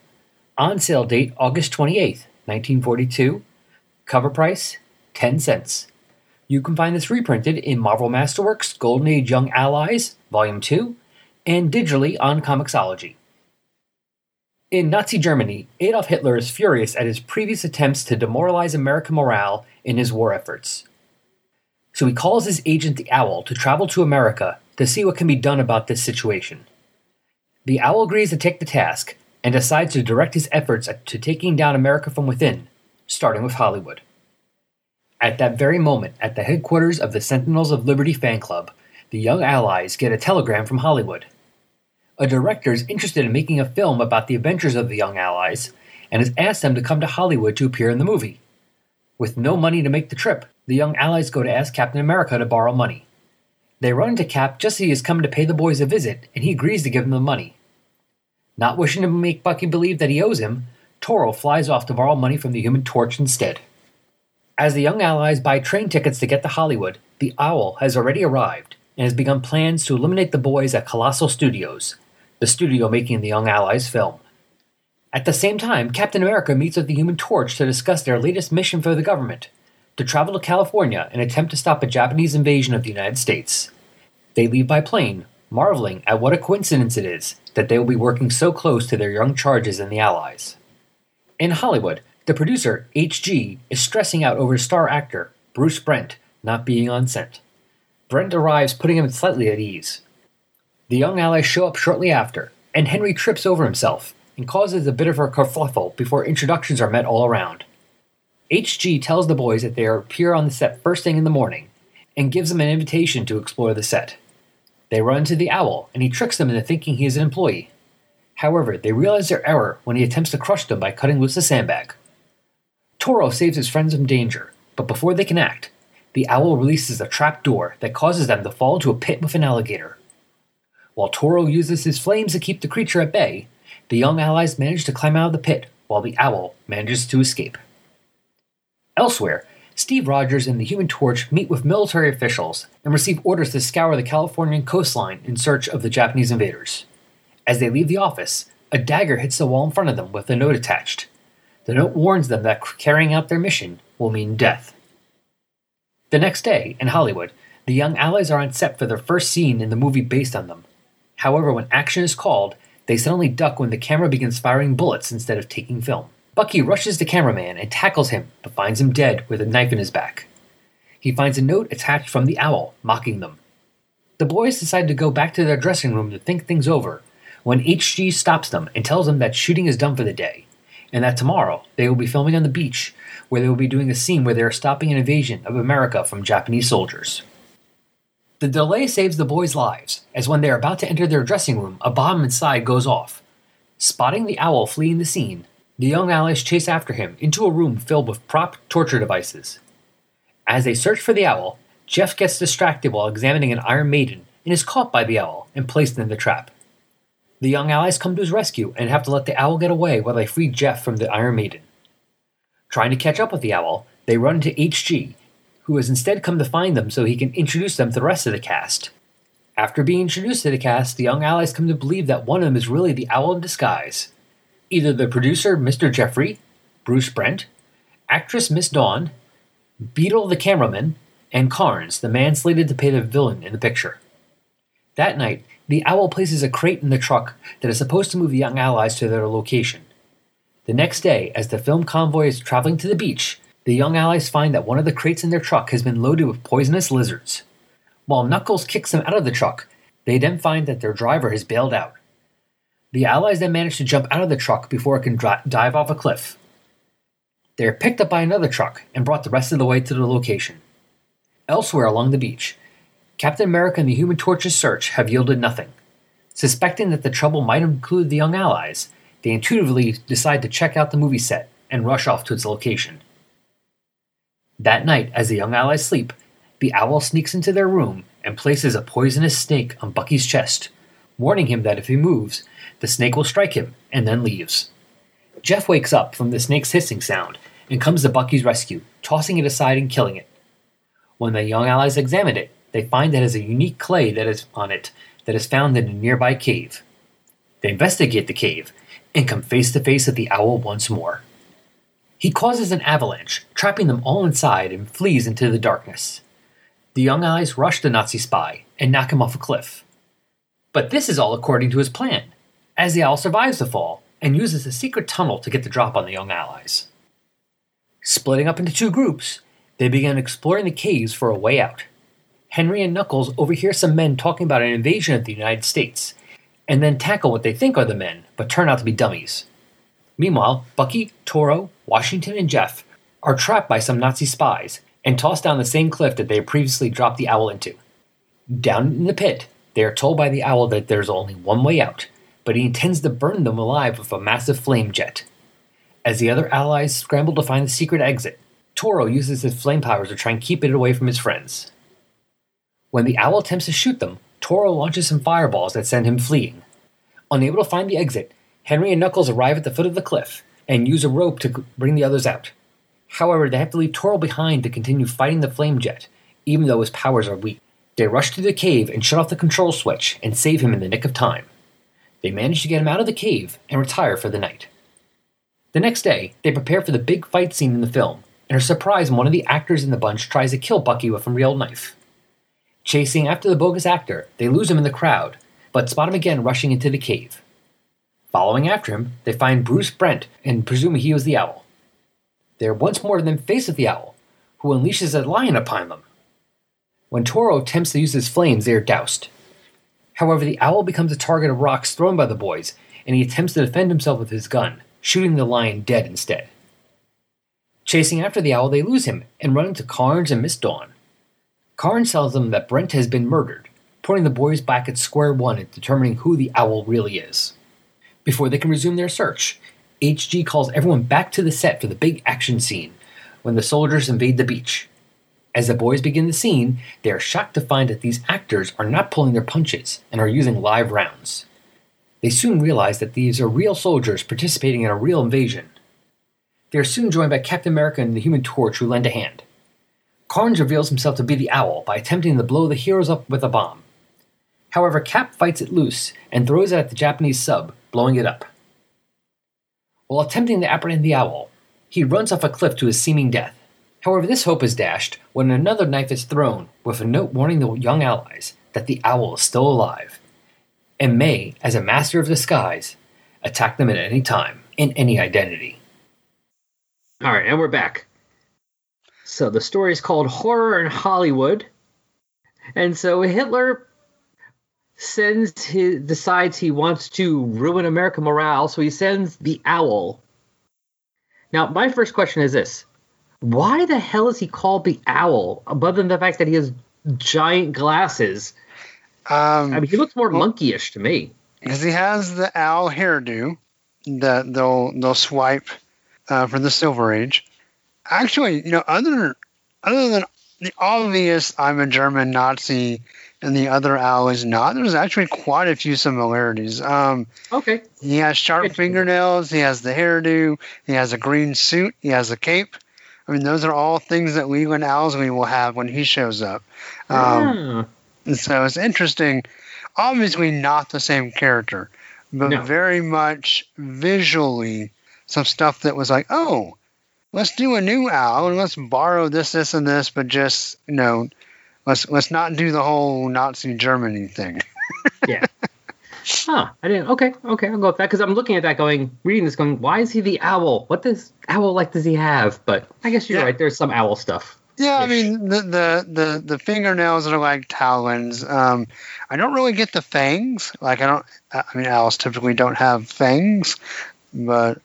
[SPEAKER 2] On sale date August 28th, 1942. Cover price 10 cents. You can find this reprinted in Marvel Masterworks Golden Age Young Allies, Volume 2, and digitally on Comixology. In Nazi Germany, Adolf Hitler is furious at his previous attempts to demoralize American morale in his war efforts. So he calls his agent the Owl to travel to America to see what can be done about this situation. The Owl agrees to take the task and decides to direct his efforts to taking down America from within, starting with Hollywood. At that very moment, at the headquarters of the Sentinels of Liberty fan club, the Young Allies get a telegram from Hollywood. A director is interested in making a film about the adventures of the Young Allies and has asked them to come to Hollywood to appear in the movie. With no money to make the trip, the Young Allies go to ask Captain America to borrow money. They run into Cap just as he is coming to pay the boys a visit, and he agrees to give them the money. Not wishing to make Bucky believe that he owes him, Toro flies off to borrow money from the Human Torch instead. As the Young Allies buy train tickets to get to Hollywood, the Owl has already arrived and has begun plans to eliminate the boys at Colossal Studios, the studio making the Young Allies film. At the same time, Captain America meets with the Human Torch to discuss their latest mission for the government to travel to California and attempt to stop a Japanese invasion of the United States. They leave by plane, marveling at what a coincidence it is that they will be working so close to their young charges and the Allies. In Hollywood, the producer, H.G., is stressing out over star actor, Bruce Brent, not being on set. Brent arrives, putting him slightly at ease. The young allies show up shortly after, and Henry trips over himself and causes a bit of a kerfluffle before introductions are met all around. HG tells the boys that they are appear on the set first thing in the morning and gives them an invitation to explore the set. They run into the owl, and he tricks them into thinking he is an employee. However, they realize their error when he attempts to crush them by cutting loose a sandbag. Toro saves his friends from danger, but before they can act, the owl releases a trap door that causes them to fall into a pit with an alligator. While Toro uses his flames to keep the creature at bay, the young allies manage to climb out of the pit while the owl manages to escape. Elsewhere, Steve Rogers and the Human Torch meet with military officials and receive orders to scour the Californian coastline in search of the Japanese invaders. As they leave the office, a dagger hits the wall in front of them with a note attached. The note warns them that carrying out their mission will mean death. The next day, in Hollywood, the young allies are on set for their first scene in the movie based on them. However, when action is called, they suddenly duck when the camera begins firing bullets instead of taking film. Bucky rushes the cameraman and tackles him, but finds him dead with a knife in his back. He finds a note attached from the owl, mocking them. The boys decide to go back to their dressing room to think things over, when HG stops them and tells them that shooting is done for the day, and that tomorrow they will be filming on the beach, where they will be doing a scene where they are stopping an invasion of America from Japanese soldiers. The delay saves the boys' lives, as when they are about to enter their dressing room, a bomb inside goes off. Spotting the owl fleeing the scene, the young allies chase after him into a room filled with prop torture devices. As they search for the owl, Jeff gets distracted while examining an Iron Maiden and is caught by the owl and placed in the trap. The young allies come to his rescue and have to let the owl get away while they free Jeff from the Iron Maiden. Trying to catch up with the owl, they run into HG, who has instead come to find them so he can introduce them to the rest of the cast. After being introduced to the cast, the young allies come to believe that one of them is really the owl in disguise. Either the producer, Mr. Jeffrey, Bruce Brent, actress Miss Dawn, Beetle the cameraman, and Carnes, the man slated to play the villain in the picture. That night, the owl places a crate in the truck that is supposed to move the young allies to their location. The next day, as the film convoy is traveling to the beach, the young allies find that one of the crates in their truck has been loaded with poisonous lizards. While Knuckles kicks them out of the truck, they then find that their driver has bailed out. The allies then manage to jump out of the truck before it can dive off a cliff. They are picked up by another truck and brought the rest of the way to the location. Elsewhere along the beach, Captain America and the Human Torch's search have yielded nothing. Suspecting that the trouble might include the young allies, they intuitively decide to check out the movie set and rush off to its location. That night, as the young allies sleep, the owl sneaks into their room and places a poisonous snake on Bucky's chest, warning him that if he moves, the snake will strike him and then leaves. Jeff wakes up from the snake's hissing sound and comes to Bucky's rescue, tossing it aside and killing it. When the young allies examine it, they find that it has a unique clay that is on it that is found in a nearby cave. They investigate the cave and come face to face with the owl once more. He causes an avalanche, trapping them all inside, and flees into the darkness. The young allies rush the Nazi spy and knock him off a cliff. But this is all according to his plan, as the owl survives the fall and uses a secret tunnel to get the drop on the young allies. Splitting up into two groups, they begin exploring the caves for a way out. Henry and Knuckles overhear some men talking about an invasion of the United States, and then tackle what they think are the men, but turn out to be dummies. Meanwhile, Bucky, Toro, Washington, and Jeff are trapped by some Nazi spies and tossed down the same cliff that they had previously dropped the owl into. Down in the pit, they are told by the owl that there's only one way out, but he intends to burn them alive with a massive flame jet. As the other allies scramble to find the secret exit, Toro uses his flame powers to try and keep it away from his friends. When the owl attempts to shoot them, Toro launches some fireballs that send him fleeing. Unable to find the exit, Henry and Knuckles arrive at the foot of the cliff and use a rope to bring the others out. However, they have to leave Toro behind to continue fighting the flame jet, even though his powers are weak. They rush through the cave and shut off the control switch and save him in the nick of time. They manage to get him out of the cave and retire for the night. The next day, they prepare for the big fight scene in the film and are surprised when one of the actors in the bunch tries to kill Bucky with a real knife. Chasing after the bogus actor, they lose him in the crowd, but spot him again rushing into the cave. Following after him, they find Bruce Brent and presume he was the owl. They are once more then face with the owl, who unleashes a lion upon them. When Toro attempts to use his flames, they are doused. However, the owl becomes a target of rocks thrown by the boys, and he attempts to defend himself with his gun, shooting the lion dead instead. Chasing after the owl, they lose him and run into Carnes and Miss Dawn. Carnes tells them that Brent has been murdered, putting the boys back at square one and determining who the owl really is. Before they can resume their search, HG calls everyone back to the set for the big action scene when the soldiers invade the beach. As the boys begin the scene, they are shocked to find that these actors are not pulling their punches and are using live rounds. They soon realize that these are real soldiers participating in a real invasion. They are soon joined by Captain America and the Human Torch who lend a hand. Carnes reveals himself to be the Owl by attempting to blow the heroes up with a bomb. However, Cap fights it loose and throws it at the Japanese sub, blowing it up. While attempting to apprehend the owl, he runs off a cliff to his seeming death. However, this hope is dashed when another knife is thrown with a note warning the young allies that the owl is still alive and may, as a master of disguise, attack them at any time in any identity.
[SPEAKER 9] All right, and we're back. So the story is called Horror in Hollywood. And so Hitler sends his decides he wants to ruin American morale, so he sends the owl. Now, my first question is this. Why the hell is he called the owl, other than the fact that he has giant glasses?
[SPEAKER 7] Um,
[SPEAKER 9] I mean, he looks more monkeyish to me.
[SPEAKER 7] because he has the owl hairdo that they'll they'll swipe uh, for the Silver Age. Actually, you know, other other than the obvious "I'm a German Nazi" and the other owl is not. There's actually quite a few similarities. Um,
[SPEAKER 2] Okay.
[SPEAKER 7] he has sharp fingernails. He has the hairdo. He has a green suit. He has a cape. I mean, those are all things that Leland Owsley will have when he shows up. Um,
[SPEAKER 2] Ah,
[SPEAKER 7] and so it's interesting. Obviously, not the same character, but
[SPEAKER 2] No.
[SPEAKER 7] very much visually some stuff that was like, oh, let's do a new owl and let's borrow this, this, and this, but just you know, let's let's not do the whole Nazi Germany thing.
[SPEAKER 2] yeah. Huh. I didn't. Okay. Okay. I'll go with that because I'm looking at that, going, reading this, going, why is he the owl? What does owl like does he have? But I guess you're
[SPEAKER 7] Yeah.
[SPEAKER 2] right. There's some owl stuff.
[SPEAKER 7] Yeah, I mean the, the the the fingernails are like talons. Um, I don't really get the fangs. Like I don't. I mean, owls typically don't have fangs, but,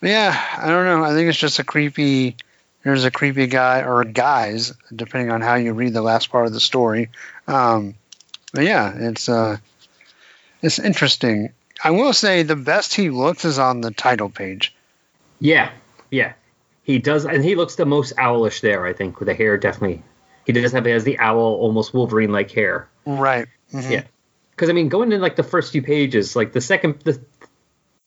[SPEAKER 7] yeah, I don't know. I think it's just a creepy. There's a creepy guy or guys, depending on how you read the last part of the story. Um, but yeah, it's uh, it's interesting. I will say the best he looks is on the title page.
[SPEAKER 2] Yeah. Yeah. He does, and he looks the most owlish there. I think with the hair, definitely. He does have has the owl, almost Wolverine-like hair.
[SPEAKER 7] Right. Mhm.
[SPEAKER 2] Yeah. Because I mean, going in like the first few pages, like the second, the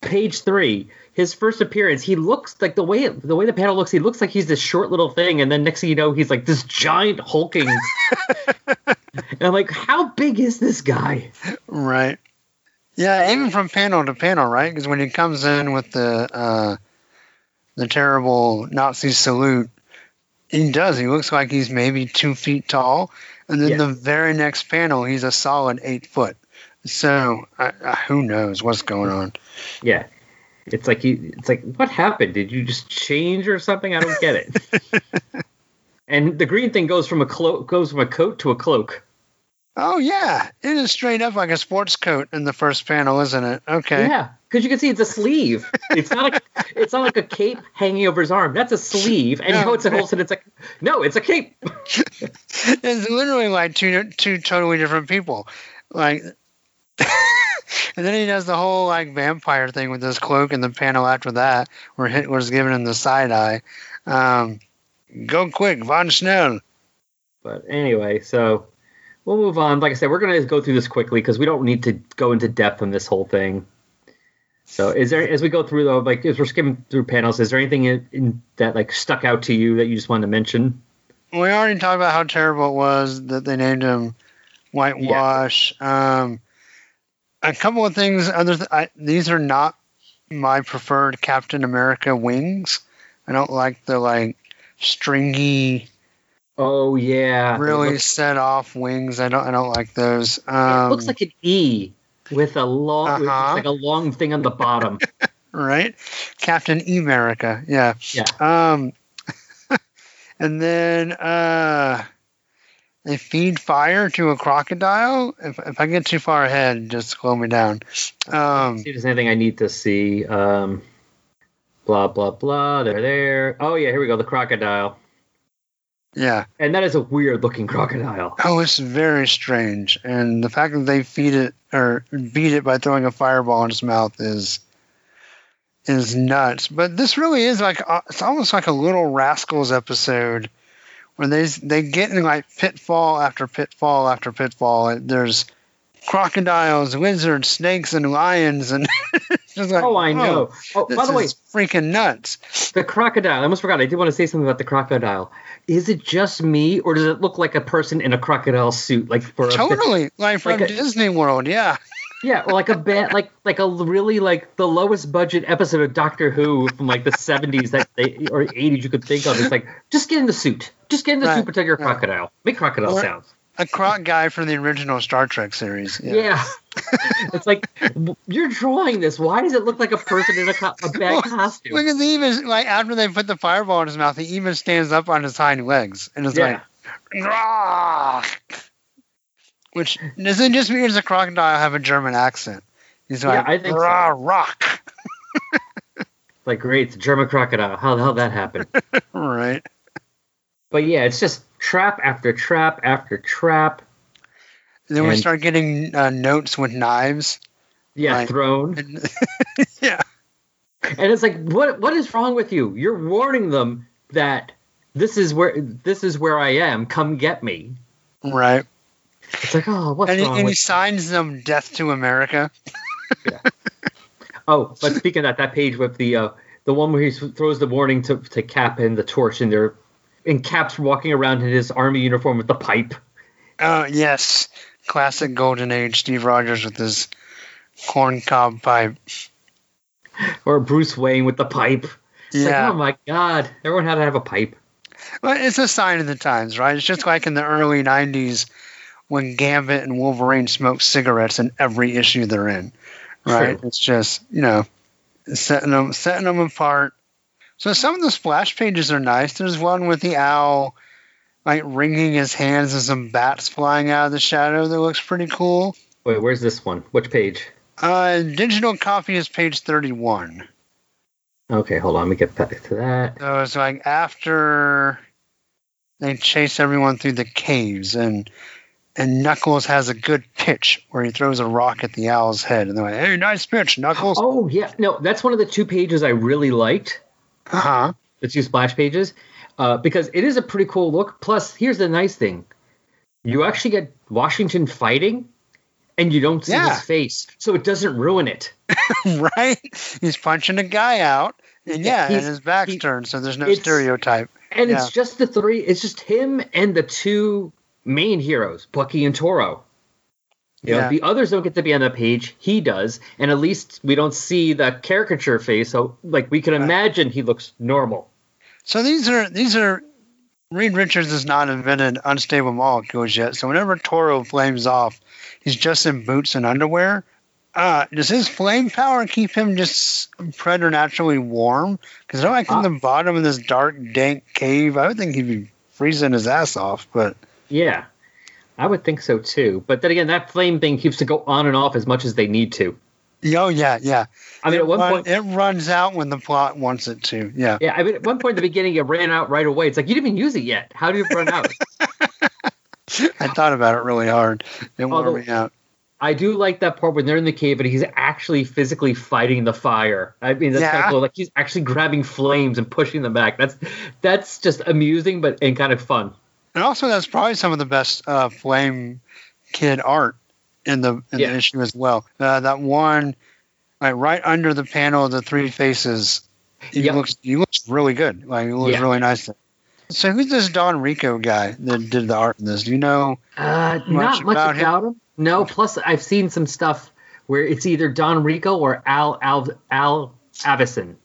[SPEAKER 2] page three, his first appearance, he looks like the way it, the way the panel looks. He looks like he's this short little thing, and then next thing you know, he's like this giant hulking. and I'm like, how big is this guy?
[SPEAKER 7] Right. Yeah, even from panel to panel, right? Because when he comes in with the uh, the terrible Nazi salute, he does. He looks like he's maybe two feet tall, and then
[SPEAKER 2] Yeah.
[SPEAKER 7] the very next panel, he's a solid eight foot. So I, I, who knows what's going on?
[SPEAKER 2] Yeah. It's like he, it's like what happened? Did you just change or something? I don't get it. and the green thing goes from a cloak goes from a coat to a cloak.
[SPEAKER 7] Oh yeah, it is straight up like a sports coat in the first panel, isn't it? Okay.
[SPEAKER 2] Yeah, because you can see it's a sleeve. It's not like it's not like a cape hanging over his arm. That's a sleeve, and
[SPEAKER 7] No.
[SPEAKER 2] no, it's a whole. It's like no, it's a cape.
[SPEAKER 7] it's literally like two two totally different people. Like, and then he does the whole like vampire thing with his cloak in the panel after that, where Hitler's giving him the side eye. Um, go quick, von Schnell.
[SPEAKER 2] But anyway, so we'll move on. Like I said, we're gonna go through this quickly because we don't need to go into depth on this whole thing. So, is there as we go through though, like as we're skimming through panels, is there anything in, in that like stuck out to you that you just wanted to mention?
[SPEAKER 7] We already talked about how terrible it was that they named him Whitewash. Um, a couple of things. Other th- I, these are not my preferred Captain America wings. I don't like the like stringy,
[SPEAKER 2] Oh yeah,
[SPEAKER 7] really
[SPEAKER 2] looks,
[SPEAKER 7] set off wings. I don't. I don't like those. Um,
[SPEAKER 2] it looks like an E with a long,
[SPEAKER 7] Uh-huh.
[SPEAKER 2] like a long thing on the bottom.
[SPEAKER 7] right, Captain America. Yeah.
[SPEAKER 2] Yeah.
[SPEAKER 7] Um, and then uh, they feed fire to a crocodile. If if I get too far ahead, just slow me down. Um,
[SPEAKER 2] see if there's anything I need to see. Um, blah blah blah. They're there. Oh yeah, here we go. The crocodile,
[SPEAKER 7] yeah.
[SPEAKER 2] and that is a weird looking crocodile.
[SPEAKER 7] Oh, it's very strange, and the fact that they feed it or beat it by throwing a fireball in its mouth is is nuts. But this really is like it's almost like a Little Rascals episode where they they get in like pitfall after pitfall after pitfall. There's crocodiles, lizards, snakes, and lions, and like
[SPEAKER 2] Oh, I know. Oh, by the way,
[SPEAKER 7] freaking nuts.
[SPEAKER 2] the crocodile. I almost forgot. I did want to say something about the crocodile. Is it just me, or does it look like a person in a crocodile suit, like for a
[SPEAKER 7] Totally, like from
[SPEAKER 2] like a-
[SPEAKER 7] Disney World, yeah.
[SPEAKER 2] Yeah, or like a bad, like like a really like the lowest budget episode of Doctor Who from like the seventies that they or eighties you could think of. It's like just get in the suit, just get in the
[SPEAKER 7] Right,
[SPEAKER 2] suit, pretend you're a crocodile, make crocodile
[SPEAKER 7] Or-
[SPEAKER 2] sounds.
[SPEAKER 7] A croc guy from the original Star Trek series.
[SPEAKER 2] Yeah, it's like you're drawing this. Why does it look like a person in a, co- a bad costume?
[SPEAKER 7] Because the even like after they put the fireball in his mouth, he even stands up on his hind legs and it's
[SPEAKER 2] Yeah.
[SPEAKER 7] like, "Rah!" which doesn't just mean a crocodile have a German accent. He's
[SPEAKER 2] Yeah,
[SPEAKER 7] like,
[SPEAKER 2] I think so.
[SPEAKER 7] Rock.
[SPEAKER 2] Like great, it's a German crocodile. How the hell that happened?
[SPEAKER 7] right.
[SPEAKER 2] but yeah, it's just trap after trap after trap.
[SPEAKER 7] And then we start getting uh, notes with knives.
[SPEAKER 2] Yeah,
[SPEAKER 7] Right.
[SPEAKER 2] thrown.
[SPEAKER 7] And, yeah.
[SPEAKER 2] And it's like, what what is wrong with you? You're warning them that this is where this is where I am. Come get me.
[SPEAKER 7] Right.
[SPEAKER 2] It's like, oh, what's
[SPEAKER 7] and
[SPEAKER 2] wrong
[SPEAKER 7] and he signs them "Death to America."
[SPEAKER 2] Oh, but speaking of that, that page with the uh, the one where he throws the warning to to Cap and the torch, and they're and Cap's walking around in his army uniform with the pipe.
[SPEAKER 7] Oh yes, classic Golden Age Steve Rogers with his corncob pipe.
[SPEAKER 2] or Bruce Wayne with the pipe. It's
[SPEAKER 7] Yeah.
[SPEAKER 2] like, oh my god, everyone had to have a pipe.
[SPEAKER 7] Well, it's a sign of the times, right? It's just like in the early '90s when Gambit and Wolverine smoked cigarettes in every issue they're in, right?
[SPEAKER 2] True.
[SPEAKER 7] It's just you know setting them setting them apart. So some of the splash pages are nice. There's one with the owl like wringing his hands and some bats flying out of the shadow that looks pretty cool.
[SPEAKER 2] Wait, where's this one? Which page?
[SPEAKER 7] Uh, digital copy is page 31.
[SPEAKER 2] Okay, hold on. Let me get back to that.
[SPEAKER 7] So it's like after they chase everyone through the caves and and Knuckles has a good pitch where he throws a rock at the owl's head and they're like, Hey, nice pitch, Knuckles.
[SPEAKER 2] Oh yeah, no, that's one of the two pages I really liked.
[SPEAKER 7] Uh-huh.
[SPEAKER 2] The two splash pages, uh, because it is a pretty cool look. Plus, here's the nice thing: you actually get Washington fighting, and you don't see
[SPEAKER 7] Yeah.
[SPEAKER 2] his face, so it doesn't ruin it.
[SPEAKER 7] right? He's punching a guy out. And yeah, and his back's
[SPEAKER 2] he-
[SPEAKER 7] turned, so there's no stereotype.
[SPEAKER 2] And
[SPEAKER 7] Yeah.
[SPEAKER 2] it's just the three. It's just him and the two main heroes, Bucky and Toro. You know,
[SPEAKER 7] Yeah.
[SPEAKER 2] the others don't get to be on the page. He does, and at least we don't see the caricature face. So, like, we can imagine he looks normal.
[SPEAKER 7] So these are these are Reed Richards has not invented unstable molecules yet. So whenever Toro flames off, he's just in boots and underwear. Uh, does his flame power keep him just preternaturally warm? Because I'm like in
[SPEAKER 2] Uh,
[SPEAKER 7] the bottom of this dark, dank cave, I would think he'd be freezing his ass off. But
[SPEAKER 2] Yeah, I would think so too. But then again, that flame thing keeps to go on and off as much as they need to.
[SPEAKER 7] oh yeah, yeah.
[SPEAKER 2] I mean,
[SPEAKER 7] it,
[SPEAKER 2] at one
[SPEAKER 7] run-
[SPEAKER 2] point,
[SPEAKER 7] it runs out when the plot wants it to. Yeah.
[SPEAKER 2] yeah, I mean, at one point in the beginning, it ran out right away. It's like you didn't even use it yet. How did it run out?
[SPEAKER 7] I thought about it really hard. It wore
[SPEAKER 2] Although-
[SPEAKER 7] me out.
[SPEAKER 2] I do like that part when they're in the cave and he's actually physically fighting the fire. I mean, that's kind of cool. Like he's actually grabbing flames and pushing them back. That's that's just amusing, but and kind of fun.
[SPEAKER 7] And also, that's probably some of the best uh, Flame Kid art in the in
[SPEAKER 2] Yeah.
[SPEAKER 7] the issue as well. Uh, that one, like right under the panel of the three faces, he
[SPEAKER 2] Yep.
[SPEAKER 7] looks he looks really good. Like he looks
[SPEAKER 2] Yeah.
[SPEAKER 7] really nice. So who's this Don Rico guy that did the art in this? Do you know?
[SPEAKER 2] Uh,
[SPEAKER 7] Much
[SPEAKER 2] not much
[SPEAKER 7] about
[SPEAKER 2] about,
[SPEAKER 7] him?
[SPEAKER 2] him? No. Plus, I've seen some stuff where it's either Don Rico or Al Al Al Avison.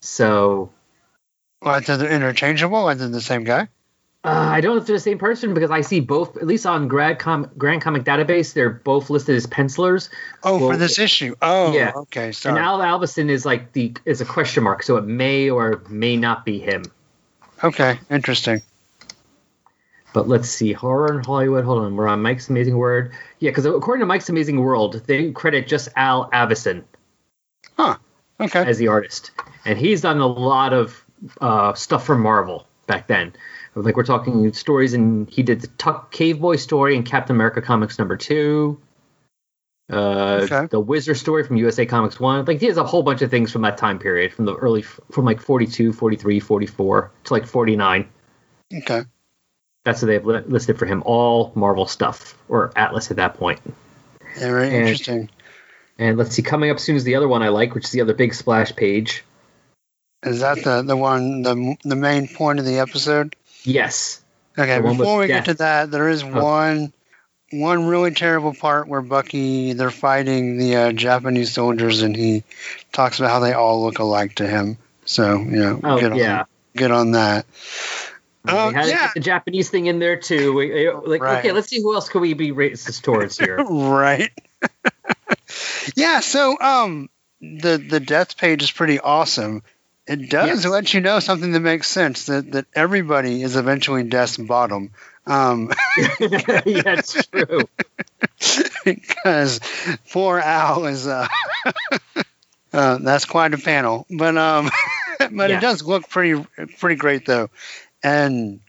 [SPEAKER 2] So
[SPEAKER 7] Well, they're interchangeable. and they're the same guy.
[SPEAKER 2] Uh, I don't know if they're the same person because I see both. At least on Grad Com- Grand Comic Database, they're both listed as pencilers.
[SPEAKER 7] Oh, for this issue. Oh,
[SPEAKER 2] yeah.
[SPEAKER 7] okay. Sorry.
[SPEAKER 2] And Al Alvison is like the is a question mark, so it may or may not be him.
[SPEAKER 7] okay, interesting.
[SPEAKER 2] But let's see, horror in Hollywood. Hold on, we're on Mike's Amazing World. Yeah, because according to Mike's Amazing World, they credit just Al Avison
[SPEAKER 7] Okay.
[SPEAKER 2] as the artist, and he's done a lot of uh, stuff for Marvel back then. Like we're talking stories, and he did the Tuk Cave Boy story in Captain America Comics number two. Uh,
[SPEAKER 7] Okay.
[SPEAKER 2] the Wizard story from USA Comics 1. Like, he has a whole bunch of things from that time period, from the early, from like 42, 43, 44 to like 49.
[SPEAKER 7] Okay.
[SPEAKER 2] That's what they've li- listed for him. All Marvel stuff, or Atlas at that point.
[SPEAKER 7] Very
[SPEAKER 2] And-
[SPEAKER 7] interesting.
[SPEAKER 2] And let's see, coming up soon is the other one I like, which is the other big splash page.
[SPEAKER 7] Is that the the one the the main point of the episode?
[SPEAKER 2] Yes.
[SPEAKER 7] Okay,
[SPEAKER 2] The one with
[SPEAKER 7] before we get to that, there is
[SPEAKER 2] Oh.
[SPEAKER 7] one one really terrible part where Bucky they're fighting the uh, Japanese soldiers, and he talks about how they all look alike to him. So you know,
[SPEAKER 2] Oh,
[SPEAKER 7] get on,
[SPEAKER 2] yeah.
[SPEAKER 7] get on that. Uh,
[SPEAKER 2] had
[SPEAKER 7] yeah,
[SPEAKER 2] the Japanese thing in there too. We, like,
[SPEAKER 7] Right.
[SPEAKER 2] okay, let's see who else can we be racist towards here.
[SPEAKER 7] right. yeah. So um, the the death page is pretty awesome. It does
[SPEAKER 2] Yes.
[SPEAKER 7] let you know something that makes sense that that everybody is eventually death's bottom. Um,
[SPEAKER 2] yeah, it's true.
[SPEAKER 7] because poor Al is uh, uh that's quite a panel. But um but
[SPEAKER 2] Yeah.
[SPEAKER 7] it does look pretty pretty great though. And,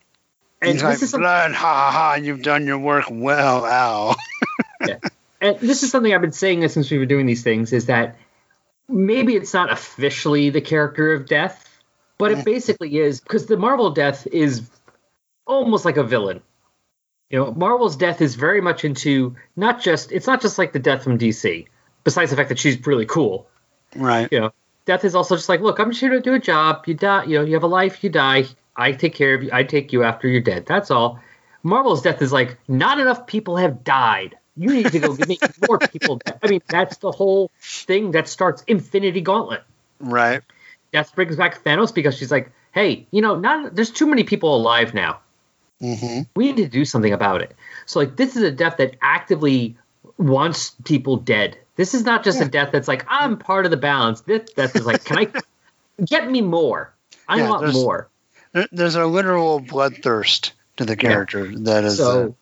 [SPEAKER 2] And
[SPEAKER 7] he's like
[SPEAKER 2] this is some-
[SPEAKER 7] blood, ha ha ha, you've done your work well, Al.
[SPEAKER 2] and this is something I've been saying since we've been doing these things is that maybe it's not officially the character of death, but it basically is because the Marvel death is almost like a villain. You know, Marvel's death is very much into not just it's not just like the death from DC. Besides the fact that she's really cool,
[SPEAKER 7] Right.
[SPEAKER 2] you know, death is also just like, look, I'm just here to do a job. You die, you know, you have a life, you die. I take care of you. I take you after you're dead. That's all. Marvel's death is like, not enough people have died. You need to go make more people. Dead. I mean, that's the whole thing that starts Infinity Gauntlet.
[SPEAKER 7] Right.
[SPEAKER 2] Death brings back Thanos because she's like, hey, you know, not there's too many people alive now.
[SPEAKER 7] hmm
[SPEAKER 2] We need to do something about it. So like, this is a death that actively wants people dead. This is not just a death that's like, I'm part of the balance. This death is like, can I get me more? I
[SPEAKER 7] Yeah,
[SPEAKER 2] want
[SPEAKER 7] there's-
[SPEAKER 2] more.
[SPEAKER 7] There's a literal bloodthirst to the character that is.
[SPEAKER 2] So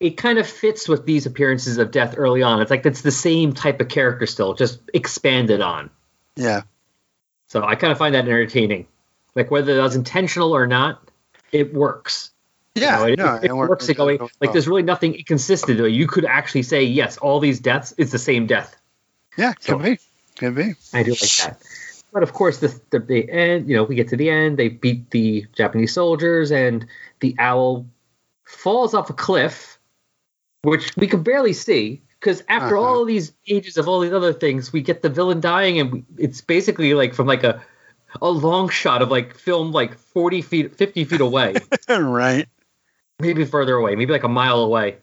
[SPEAKER 2] it kind of fits with these appearances of death early on. It's like it's the same type of character still, just expanded on.
[SPEAKER 7] yeah.
[SPEAKER 2] So I kind of find that entertaining. Like whether that was intentional or not, it works.
[SPEAKER 7] Yeah.
[SPEAKER 2] You know, it,
[SPEAKER 7] no,
[SPEAKER 2] it, it works. It going, like there's really nothing inconsistent. You could actually say yes, all these deaths is the same death.
[SPEAKER 7] Yeah, could
[SPEAKER 2] so-
[SPEAKER 7] be. Could be.
[SPEAKER 2] I do like that. But of course, the, the the end. You know, we get to the end. They beat the Japanese soldiers, and the owl falls off a cliff, which we can barely see because after
[SPEAKER 7] Uh-huh.
[SPEAKER 2] all of these ages of all these other things, we get the villain dying, and we, it's basically like from like a a long shot of like film like forty feet, fifty feet away,
[SPEAKER 7] right.
[SPEAKER 2] maybe further away, maybe like a mile away.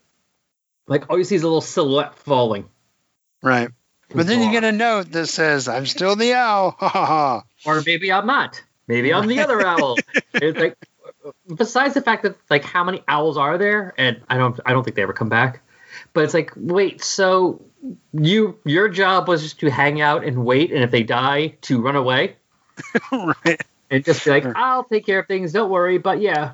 [SPEAKER 2] Like all you see is a little silhouette falling.
[SPEAKER 7] Right. But then you get a note that says, I'm still the owl. Ha ha ha.
[SPEAKER 2] or maybe I'm not. Maybe I'm the other owl. It's like besides the fact that like how many owls are there, and I don't I don't think they ever come back. But it's like, wait, so you your job was just to hang out and wait, and if they die, to run away
[SPEAKER 7] right.
[SPEAKER 2] and just be like, I'll take care of things, don't worry. But yeah,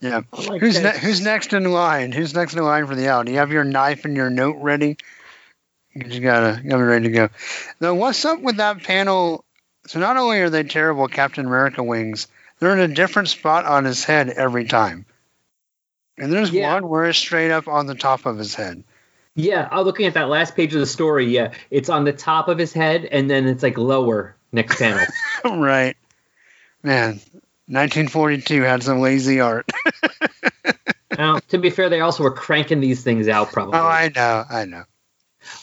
[SPEAKER 7] Yeah.
[SPEAKER 2] Like
[SPEAKER 7] Who's ne- who's next in line? Who's next in line for the owl? Do you have your knife and your note ready? You just gotta, you gotta be ready to go. Now, what's up with that panel? So not only are they terrible Captain America wings, they're in a different spot on his head every time. And there's
[SPEAKER 2] Yeah.
[SPEAKER 7] one where it's straight up on the top of his head.
[SPEAKER 2] yeah. I'm looking at that last page of the story. Yeah, it's on the top of his head, and then it's like lower next panel.
[SPEAKER 7] right. Man, 1942 had some lazy art.
[SPEAKER 2] now, to be fair, they also were cranking these things out probably.
[SPEAKER 7] oh, I know, I know.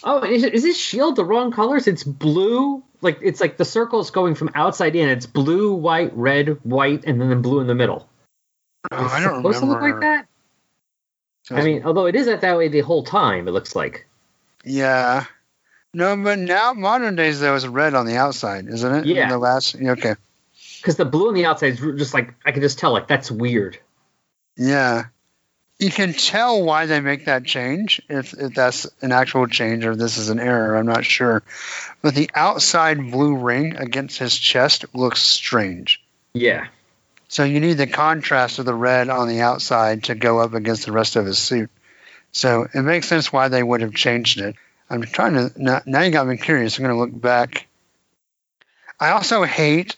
[SPEAKER 2] Oh, is, is his shield the wrong colors? It's blue. Like it's like the circle's going from outside in. It's blue, white, red, white, and then the blue in the middle.
[SPEAKER 7] Oh, I don't
[SPEAKER 2] supposed
[SPEAKER 7] remember.
[SPEAKER 2] to look like that. I mean, although it is that way the whole time, it looks like.
[SPEAKER 7] Yeah. No, but now modern days there was red on the outside, isn't it?
[SPEAKER 2] Yeah.
[SPEAKER 7] In the last. yeah, Okay.
[SPEAKER 2] Because the blue on the outside is just like I can just tell, like that's weird.
[SPEAKER 7] Yeah. You can tell why they make that change if, if that's an actual change or this is an error. I'm not sure. But the outside blue ring against his chest looks strange.
[SPEAKER 2] Yeah,
[SPEAKER 7] So you need the contrast of the red on the outside to go up against the rest of his suit. So it makes sense why they would have changed it. I'm trying to now, now you got me curious. I'm going to look back. I also hate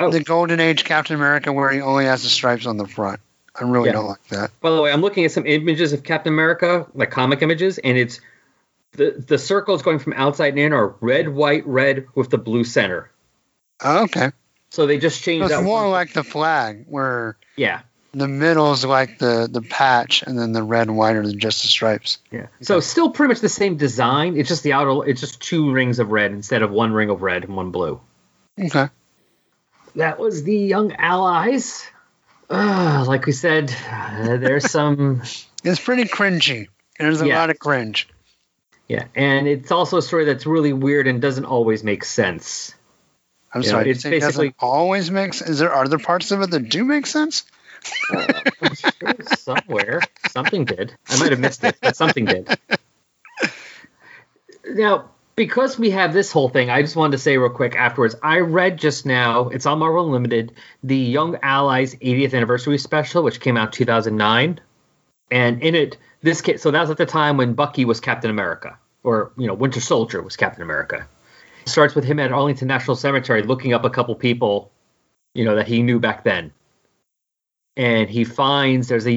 [SPEAKER 2] Oh.
[SPEAKER 7] the Golden Age Captain America where he only has the stripes on the front. I really
[SPEAKER 2] Yeah.
[SPEAKER 7] don't like that.
[SPEAKER 2] By the way, I'm looking at some images of Captain America, like comic images, and it's the the circles going from outside and in are red, white, red with the blue center.
[SPEAKER 7] Oh, okay.
[SPEAKER 2] So they just
[SPEAKER 7] So
[SPEAKER 2] changed
[SPEAKER 7] it's
[SPEAKER 2] that.
[SPEAKER 7] more
[SPEAKER 2] one-
[SPEAKER 7] like the flag where
[SPEAKER 2] yeah,
[SPEAKER 7] the middle is like the, the patch and then the red and white are just the stripes.
[SPEAKER 2] yeah. So still pretty much the same design. It's just the outer. It's just two rings of red instead of one ring of red and one blue.
[SPEAKER 7] Okay.
[SPEAKER 2] that was the Young Allies. Uh, like we said, uh, there's some.
[SPEAKER 7] It's pretty cringy. There's a
[SPEAKER 2] Yeah.
[SPEAKER 7] lot of cringe.
[SPEAKER 2] Yeah, and it's also a story that's really weird and doesn't always make sense.
[SPEAKER 7] I'm
[SPEAKER 2] Yeah,
[SPEAKER 7] sorry.
[SPEAKER 2] it's
[SPEAKER 7] It's it
[SPEAKER 2] basically-
[SPEAKER 7] doesn't always make sense. Is there other parts of it that do make sense?
[SPEAKER 2] I'm sure somewhere something did. I might have missed it, but something did. Now, because we have this whole thing, I just wanted to say real quick afterwards. I read just now, it's on Marvel Unlimited, the Young Allies 80th anniversary special, which came out 2009, and in it, this kid. So that was at the time when Bucky was Captain America, or you know, Winter Soldier was Captain America. It starts with him at Arlington National Cemetery looking up a couple people, you know, that he knew back then and he finds there's a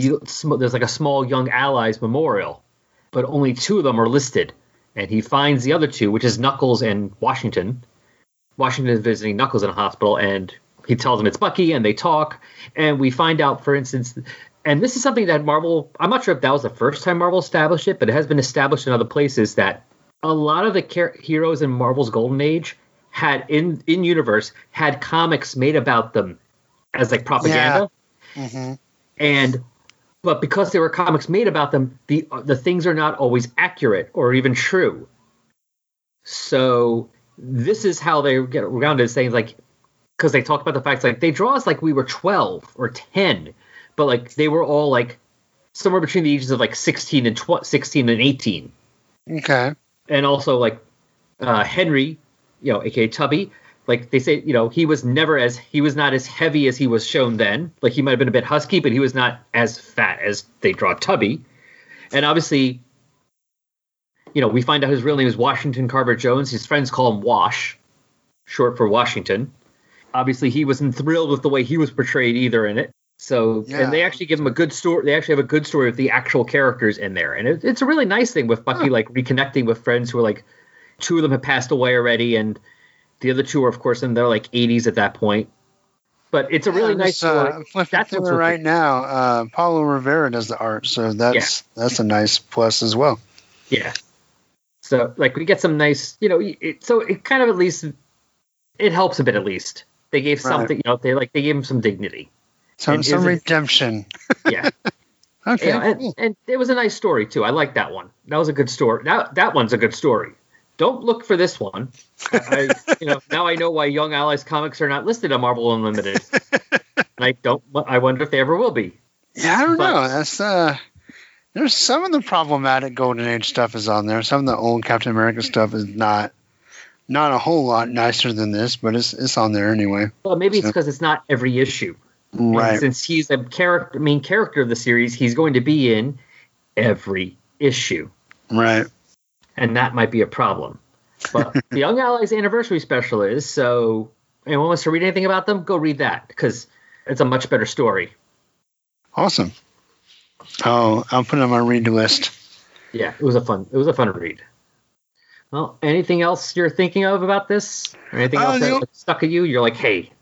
[SPEAKER 2] there's like a small young allies memorial but only two of them are listed and he finds the other two which is knuckles and washington. Washington is visiting knuckles in a hospital and he tells him it's Bucky, and they talk, and we find out, for instance, and this is something that Marvel. I'm not sure if that was the first time Marvel established it, but it has been established in other places that a lot of the char- heroes in Marvel's Golden Age had in in universe had comics made about them as like propaganda,
[SPEAKER 7] hmm
[SPEAKER 2] and but because there were comics made about them, the the things are not always accurate or even true. So this is how they get around it, saying like because they talk about the facts like they draw us like we were 12 or 10 but like they were all like somewhere between the ages of like 16 and tw- 16 and 18
[SPEAKER 7] Okay.
[SPEAKER 2] and also like uh, henry you know aka tubby like they say you know he was never as he was not as heavy as he was shown then. Like he might have been a bit husky but he was not as fat as they draw tubby. And obviously you know we find out his real name is washington carver jones. His friends call him wash short for washington. Obviously he wasn't thrilled with the way he was portrayed either in it. So
[SPEAKER 7] Yeah.
[SPEAKER 2] and they actually give him a good story they actually have a good story with the actual characters in there. And it, it's a really nice thing with bucky like reconnecting with friends who are like two of them have passed away already and the other two are of course in their like 80s at that point but it's a really
[SPEAKER 7] Yeah,
[SPEAKER 2] nice
[SPEAKER 7] uh,
[SPEAKER 2] story That's
[SPEAKER 7] through
[SPEAKER 2] what's
[SPEAKER 7] it right now. Uh, Paolo Rivera does the art, so that's that's a nice plus as well.
[SPEAKER 2] Yeah. So like we get some nice, you know, it, so it kind of at least it helps a bit at least. They gave
[SPEAKER 7] Right.
[SPEAKER 2] something, you know, they like they gave him some dignity.
[SPEAKER 7] Some
[SPEAKER 2] And
[SPEAKER 7] some redemption.
[SPEAKER 2] Yeah.
[SPEAKER 7] Okay.
[SPEAKER 2] You know, and, and it was a nice story too. I like that one. That was a good story. That that one's a good story. Don't look for this one. I, you know, now I know why Young Allies comics are not listed on Marvel Unlimited. and I don't. I wonder if they ever will be.
[SPEAKER 7] Yeah, I don't
[SPEAKER 2] But-
[SPEAKER 7] know. That's uh there's some of the problematic Golden Age stuff is on there. Some of the old Captain America stuff is not not a whole lot nicer than this, but it's it's on there anyway.
[SPEAKER 2] Well, maybe it's because it's not every issue. And
[SPEAKER 7] Right.
[SPEAKER 2] since he's a character, main character of the series, he's going to be in every issue,
[SPEAKER 7] Right.
[SPEAKER 2] And that might be a problem. But the Young Allies anniversary special is so. Anyone wants to read anything about them? Go read that because it's a much better story.
[SPEAKER 7] Awesome. Oh, I'll put it on my read list.
[SPEAKER 2] Yeah, it was a fun. It was a fun read. Well, anything else you're thinking of about this? Or anything
[SPEAKER 7] Uh,
[SPEAKER 2] else that stuck at you? You're like, hey,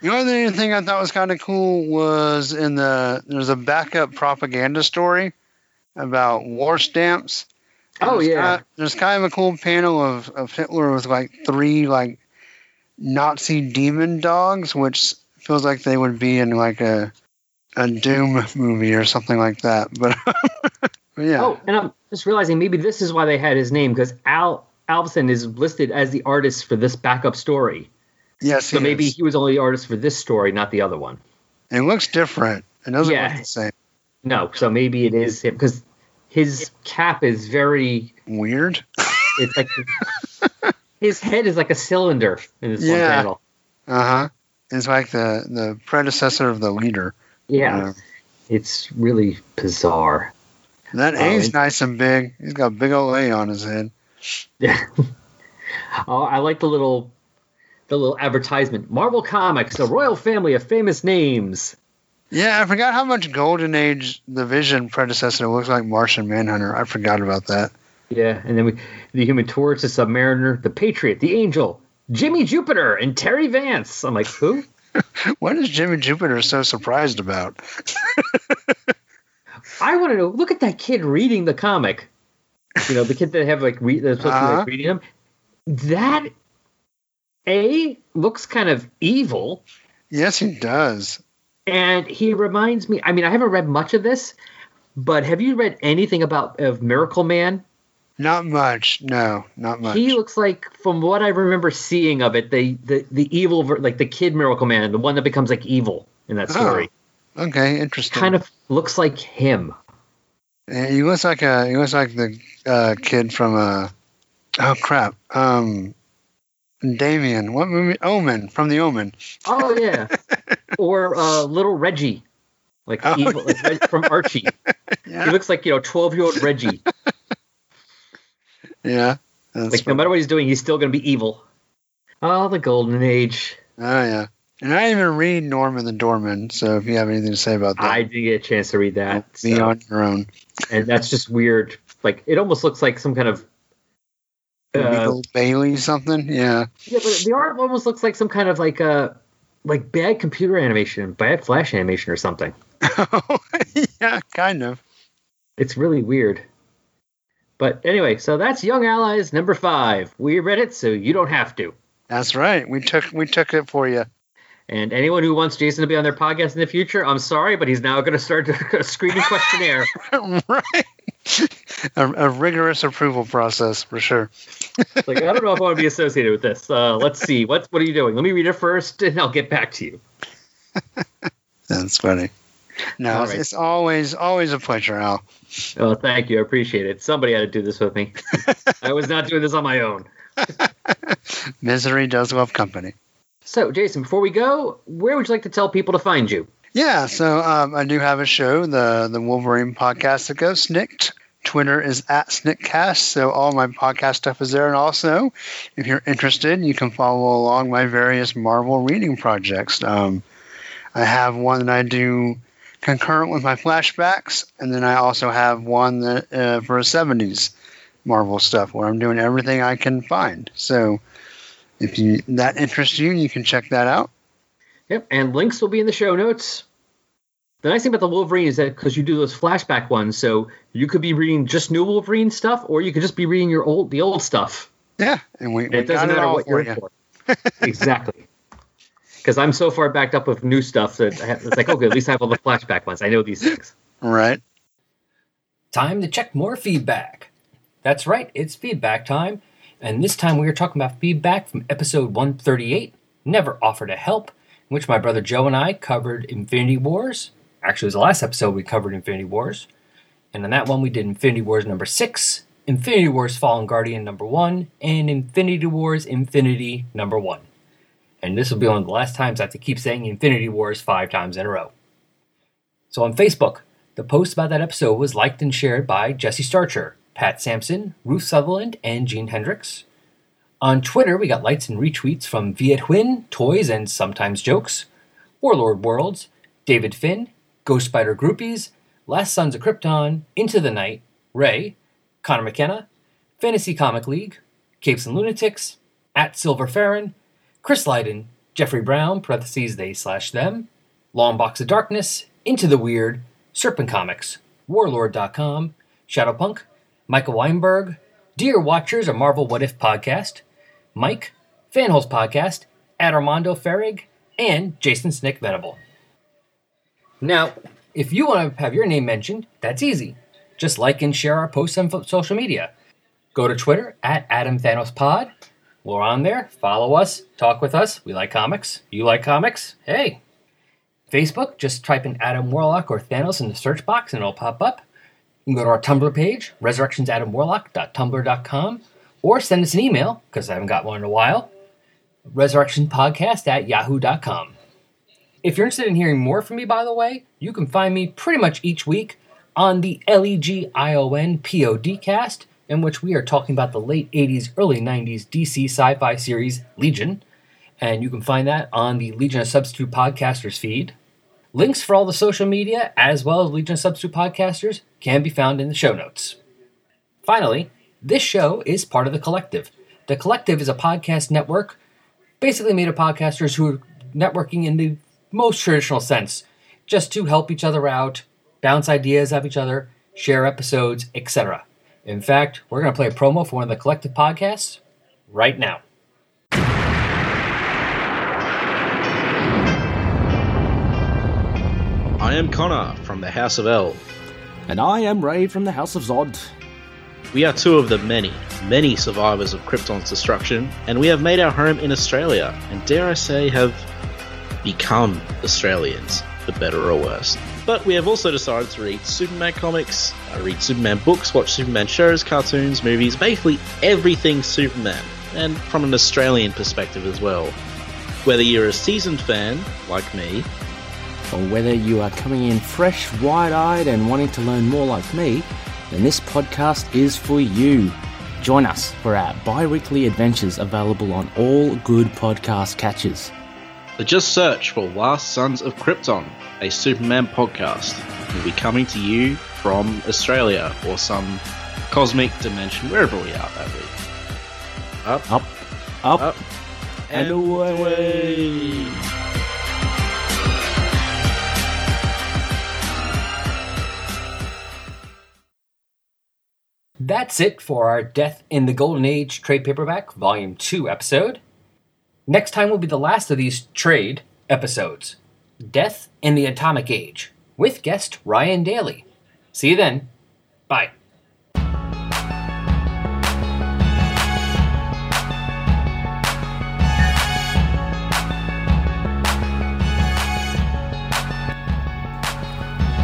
[SPEAKER 7] The only thing I thought was kind of cool was in the there's a backup propaganda story about war stamps.
[SPEAKER 2] Oh,
[SPEAKER 7] there's
[SPEAKER 2] yeah.
[SPEAKER 7] ki- there's kind of a cool panel of, of Hitler with like three like Nazi demon dogs, which feels like they would be in like a a Doom movie or something like that. But, but yeah,
[SPEAKER 2] Oh, and I'm just realizing maybe this is why they had his name because Al Alvson is listed as the artist for this backup story.
[SPEAKER 7] yes,
[SPEAKER 2] So
[SPEAKER 7] he
[SPEAKER 2] maybe
[SPEAKER 7] is.
[SPEAKER 2] he was only the artist for this story, not the other one.
[SPEAKER 7] it looks different. It doesn't
[SPEAKER 2] Yeah.
[SPEAKER 7] look the same.
[SPEAKER 2] No, so maybe it is him because his cap is very.
[SPEAKER 7] Weird.
[SPEAKER 2] It's like his head is like a cylinder in this one
[SPEAKER 7] Yeah.
[SPEAKER 2] panel.
[SPEAKER 7] Uh huh. It's like the the predecessor of the leader.
[SPEAKER 2] Yeah,
[SPEAKER 7] Uh,
[SPEAKER 2] it's really bizarre.
[SPEAKER 7] That
[SPEAKER 2] Oh,
[SPEAKER 7] A's
[SPEAKER 2] and-
[SPEAKER 7] nice and big. He's got a big old A on his head.
[SPEAKER 2] Yeah. oh, I like the little the little advertisement. Marvel Comics, a royal family of famous names.
[SPEAKER 7] Yeah, I forgot how much Golden Age the Vision predecessor looks like Martian Manhunter. I forgot about that.
[SPEAKER 2] Yeah, and then we the Human Torch, the Submariner, the Patriot, the Angel, Jimmy Jupiter, and Terry Vance. I'm like, who?
[SPEAKER 7] What is Jimmy Jupiter so surprised about?
[SPEAKER 2] I want to know. Look at that kid reading the comic. You know, the kid that have like re- that's supposed to be
[SPEAKER 7] Uh-huh.
[SPEAKER 2] like reading them. That a looks kind of evil,
[SPEAKER 7] Yes, he does.
[SPEAKER 2] And he reminds me. I mean, I haven't read much of this, but have you read anything about of Miracle Man?
[SPEAKER 7] Not much. No, not much.
[SPEAKER 2] He looks like, from what I remember seeing of it, the the the evil, like the kid Miracle Man, the one that becomes like evil in that
[SPEAKER 7] Oh,
[SPEAKER 2] story,
[SPEAKER 7] okay, interesting.
[SPEAKER 2] kind of looks like him.
[SPEAKER 7] Yeah, he looks like a he looks like the uh, kid from a oh crap um Damien what movie Omen from the Omen
[SPEAKER 2] Oh yeah, or uh, little Reggie, like
[SPEAKER 7] Oh,
[SPEAKER 2] evil, like from Archie. He looks like you know twelve year old Reggie.
[SPEAKER 7] yeah
[SPEAKER 2] Like no matter what he's doing, he's still gonna be evil. Oh, the golden age.
[SPEAKER 7] oh yeah and I didn't even read Norman the Doorman so if you have anything to say about that
[SPEAKER 2] I didn't get a chance to read that,
[SPEAKER 7] be
[SPEAKER 2] so-
[SPEAKER 7] on your own
[SPEAKER 2] and that's just weird. Like it almost looks like some kind of. Uh,
[SPEAKER 7] Bailey something yeah
[SPEAKER 2] yeah, but the art almost looks like some kind of like a
[SPEAKER 10] like bad computer animation, bad flash animation or something.
[SPEAKER 7] yeah, kind of.
[SPEAKER 10] It's really weird. But anyway, so that's Young Allies number five. We read it, so you don't have to.
[SPEAKER 7] That's right. We took we took it for you.
[SPEAKER 10] And anyone who wants Jason to be on their podcast in the future, I'm sorry, but he's now going to start a screening questionnaire.
[SPEAKER 7] right. A, a, rigorous approval process for sure.
[SPEAKER 10] like I don't know if I want to be associated with this. Uh, let's see. What what are you doing? Let me read it first, and I'll get back to you.
[SPEAKER 7] That's funny. No, it's, it's, always always a pleasure, Al.
[SPEAKER 10] Oh, thank you. I appreciate it. Somebody had to do this with me. I was not doing this on my own.
[SPEAKER 7] Misery does love company.
[SPEAKER 10] So, Jason, before we go, where would you like to tell people to find you?
[SPEAKER 7] Yeah, so um, I do have a show, the the Wolverine podcast that goes Snicked. Twitter is at Snickcast, so all my podcast stuff is there. And also, if you're interested, you can follow along my various Marvel reading projects. Um, I have one that I do concurrent with my flashbacks, and then I also have one that uh, for 70s Marvel stuff where I'm doing everything I can find. So if you that interests you, you can check that out.
[SPEAKER 10] Yep, and links will be in the show notes. The nice thing about the Wolverine is that because you do those flashback ones, so you could be reading just new Wolverine stuff, or you could just be reading your old the old stuff.
[SPEAKER 7] Yeah, and we,
[SPEAKER 10] and it doesn't matter what you're in for. exactly because I'm so far backed up with new stuff that it's like, okay, at least I have all the flashback ones. I know these things.
[SPEAKER 7] Right.
[SPEAKER 2] Time to check more feedback. That's right, it's feedback time. And this time we are talking about feedback from episode 138, Never Offer to Help, in which my brother Joe and I covered Infinity Wars. Actually, it was the last episode we covered Infinity Wars. And on that one, we did Infinity Wars number six, Infinity Wars Fallen Guardian number one, and Infinity Wars Infinity number one and this will be one of the last times I have to keep saying Infinity Wars five times in a row. So on Facebook, the post about that episode was liked and shared by Jesse Starcher, Pat Sampson, Ruth Sutherland, and Gene Hendricks. On Twitter, we got likes and retweets from Viet Huynh, Toys and Sometimes Jokes, Warlord Worlds, David Finn, Ghost Spider Groupies, Last Sons of Krypton, Into the Night, Ray, Connor McKenna, Fantasy Comic League, Capes and Lunatics, at Silver Farron, Chris Lydon, Jeffrey Brown, parentheses they slash them, Long Box of Darkness, Into the Weird, Serpent Comics, Warlord.com, Shadowpunk, Michael Weinberg, Dear Watchers, a Marvel What If podcast, Mike, Fanholes Podcast, Armando Ferrig, and Jason Snick Venable. Now, if you want to have your name mentioned, that's easy. Just like and share our posts on social media. Go to Twitter at AdamThanosPod we're on there. Follow us. Talk with us. We like comics. You like comics? Hey. Facebook, just type in Adam Warlock or Thanos in the search box and it'll pop up. You can go to our Tumblr page, resurrectionsadamwarlock.tumblr.com, or send us an email, because I haven't got one in a while, resurrectionpodcast at yahoo.com. If you're interested in hearing more from me, by the way, you can find me pretty much each week on the L-E-G-I-O-N P-O-D-cast in which we are talking about the late 80s, early 90s DC sci fi series Legion. And you can find that on the Legion of Substitute Podcasters feed. Links for all the social media, as well as Legion of Substitute Podcasters, can be found in the show notes. Finally, this show is part of The Collective. The Collective is a podcast network basically made of podcasters who are networking in the most traditional sense, just to help each other out, bounce ideas off each other, share episodes, etc. In fact, we're going to play a promo for one of the collective podcasts right now.
[SPEAKER 11] I am Connor from the House of L.
[SPEAKER 12] And I am Ray from the House of Zod.
[SPEAKER 11] We are two of the many, many survivors of Krypton's destruction, and we have made our home in Australia, and dare I say, have become Australians, for better or worse. But we have also decided to read Superman comics, uh, read Superman books, watch Superman shows, cartoons, movies, basically everything Superman, and from an Australian perspective as well. Whether you're a seasoned fan, like me,
[SPEAKER 12] or whether you are coming in fresh, wide eyed, and wanting to learn more like me, then this podcast is for you. Join us for our bi weekly adventures available on all good podcast catches.
[SPEAKER 11] So just search for Last Sons of Krypton a Superman podcast. We'll be coming to you from Australia or some cosmic dimension, wherever we are that week.
[SPEAKER 12] Up, up, up,
[SPEAKER 11] up
[SPEAKER 12] and, and away. away.
[SPEAKER 2] That's it for our Death in the Golden Age trade paperback, Volume 2 episode. Next time will be the last of these trade episodes Death in the Atomic Age, with guest Ryan Daly. See you then. Bye.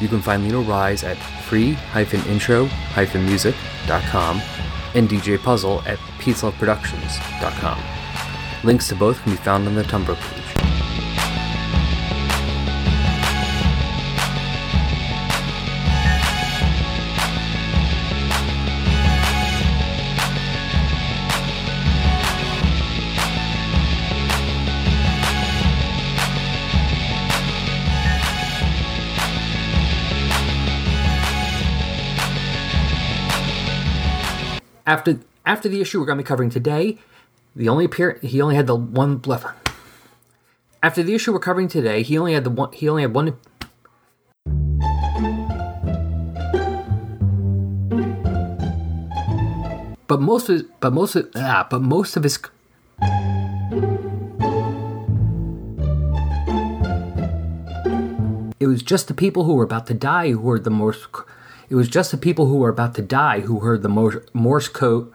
[SPEAKER 2] You can find Lino Rise at free-intro-music.com and DJ Puzzle at peaceloveproductions.com. Links to both can be found on the Tumblr page. After after the issue we're going to be covering today, the only appear he only had the one left. After the issue we're covering today, he only had the one. He only had one. But most of but most of ah, but most of his. It was just the people who were about to die who were the most. It was just the people who were about to die who heard the Morse, code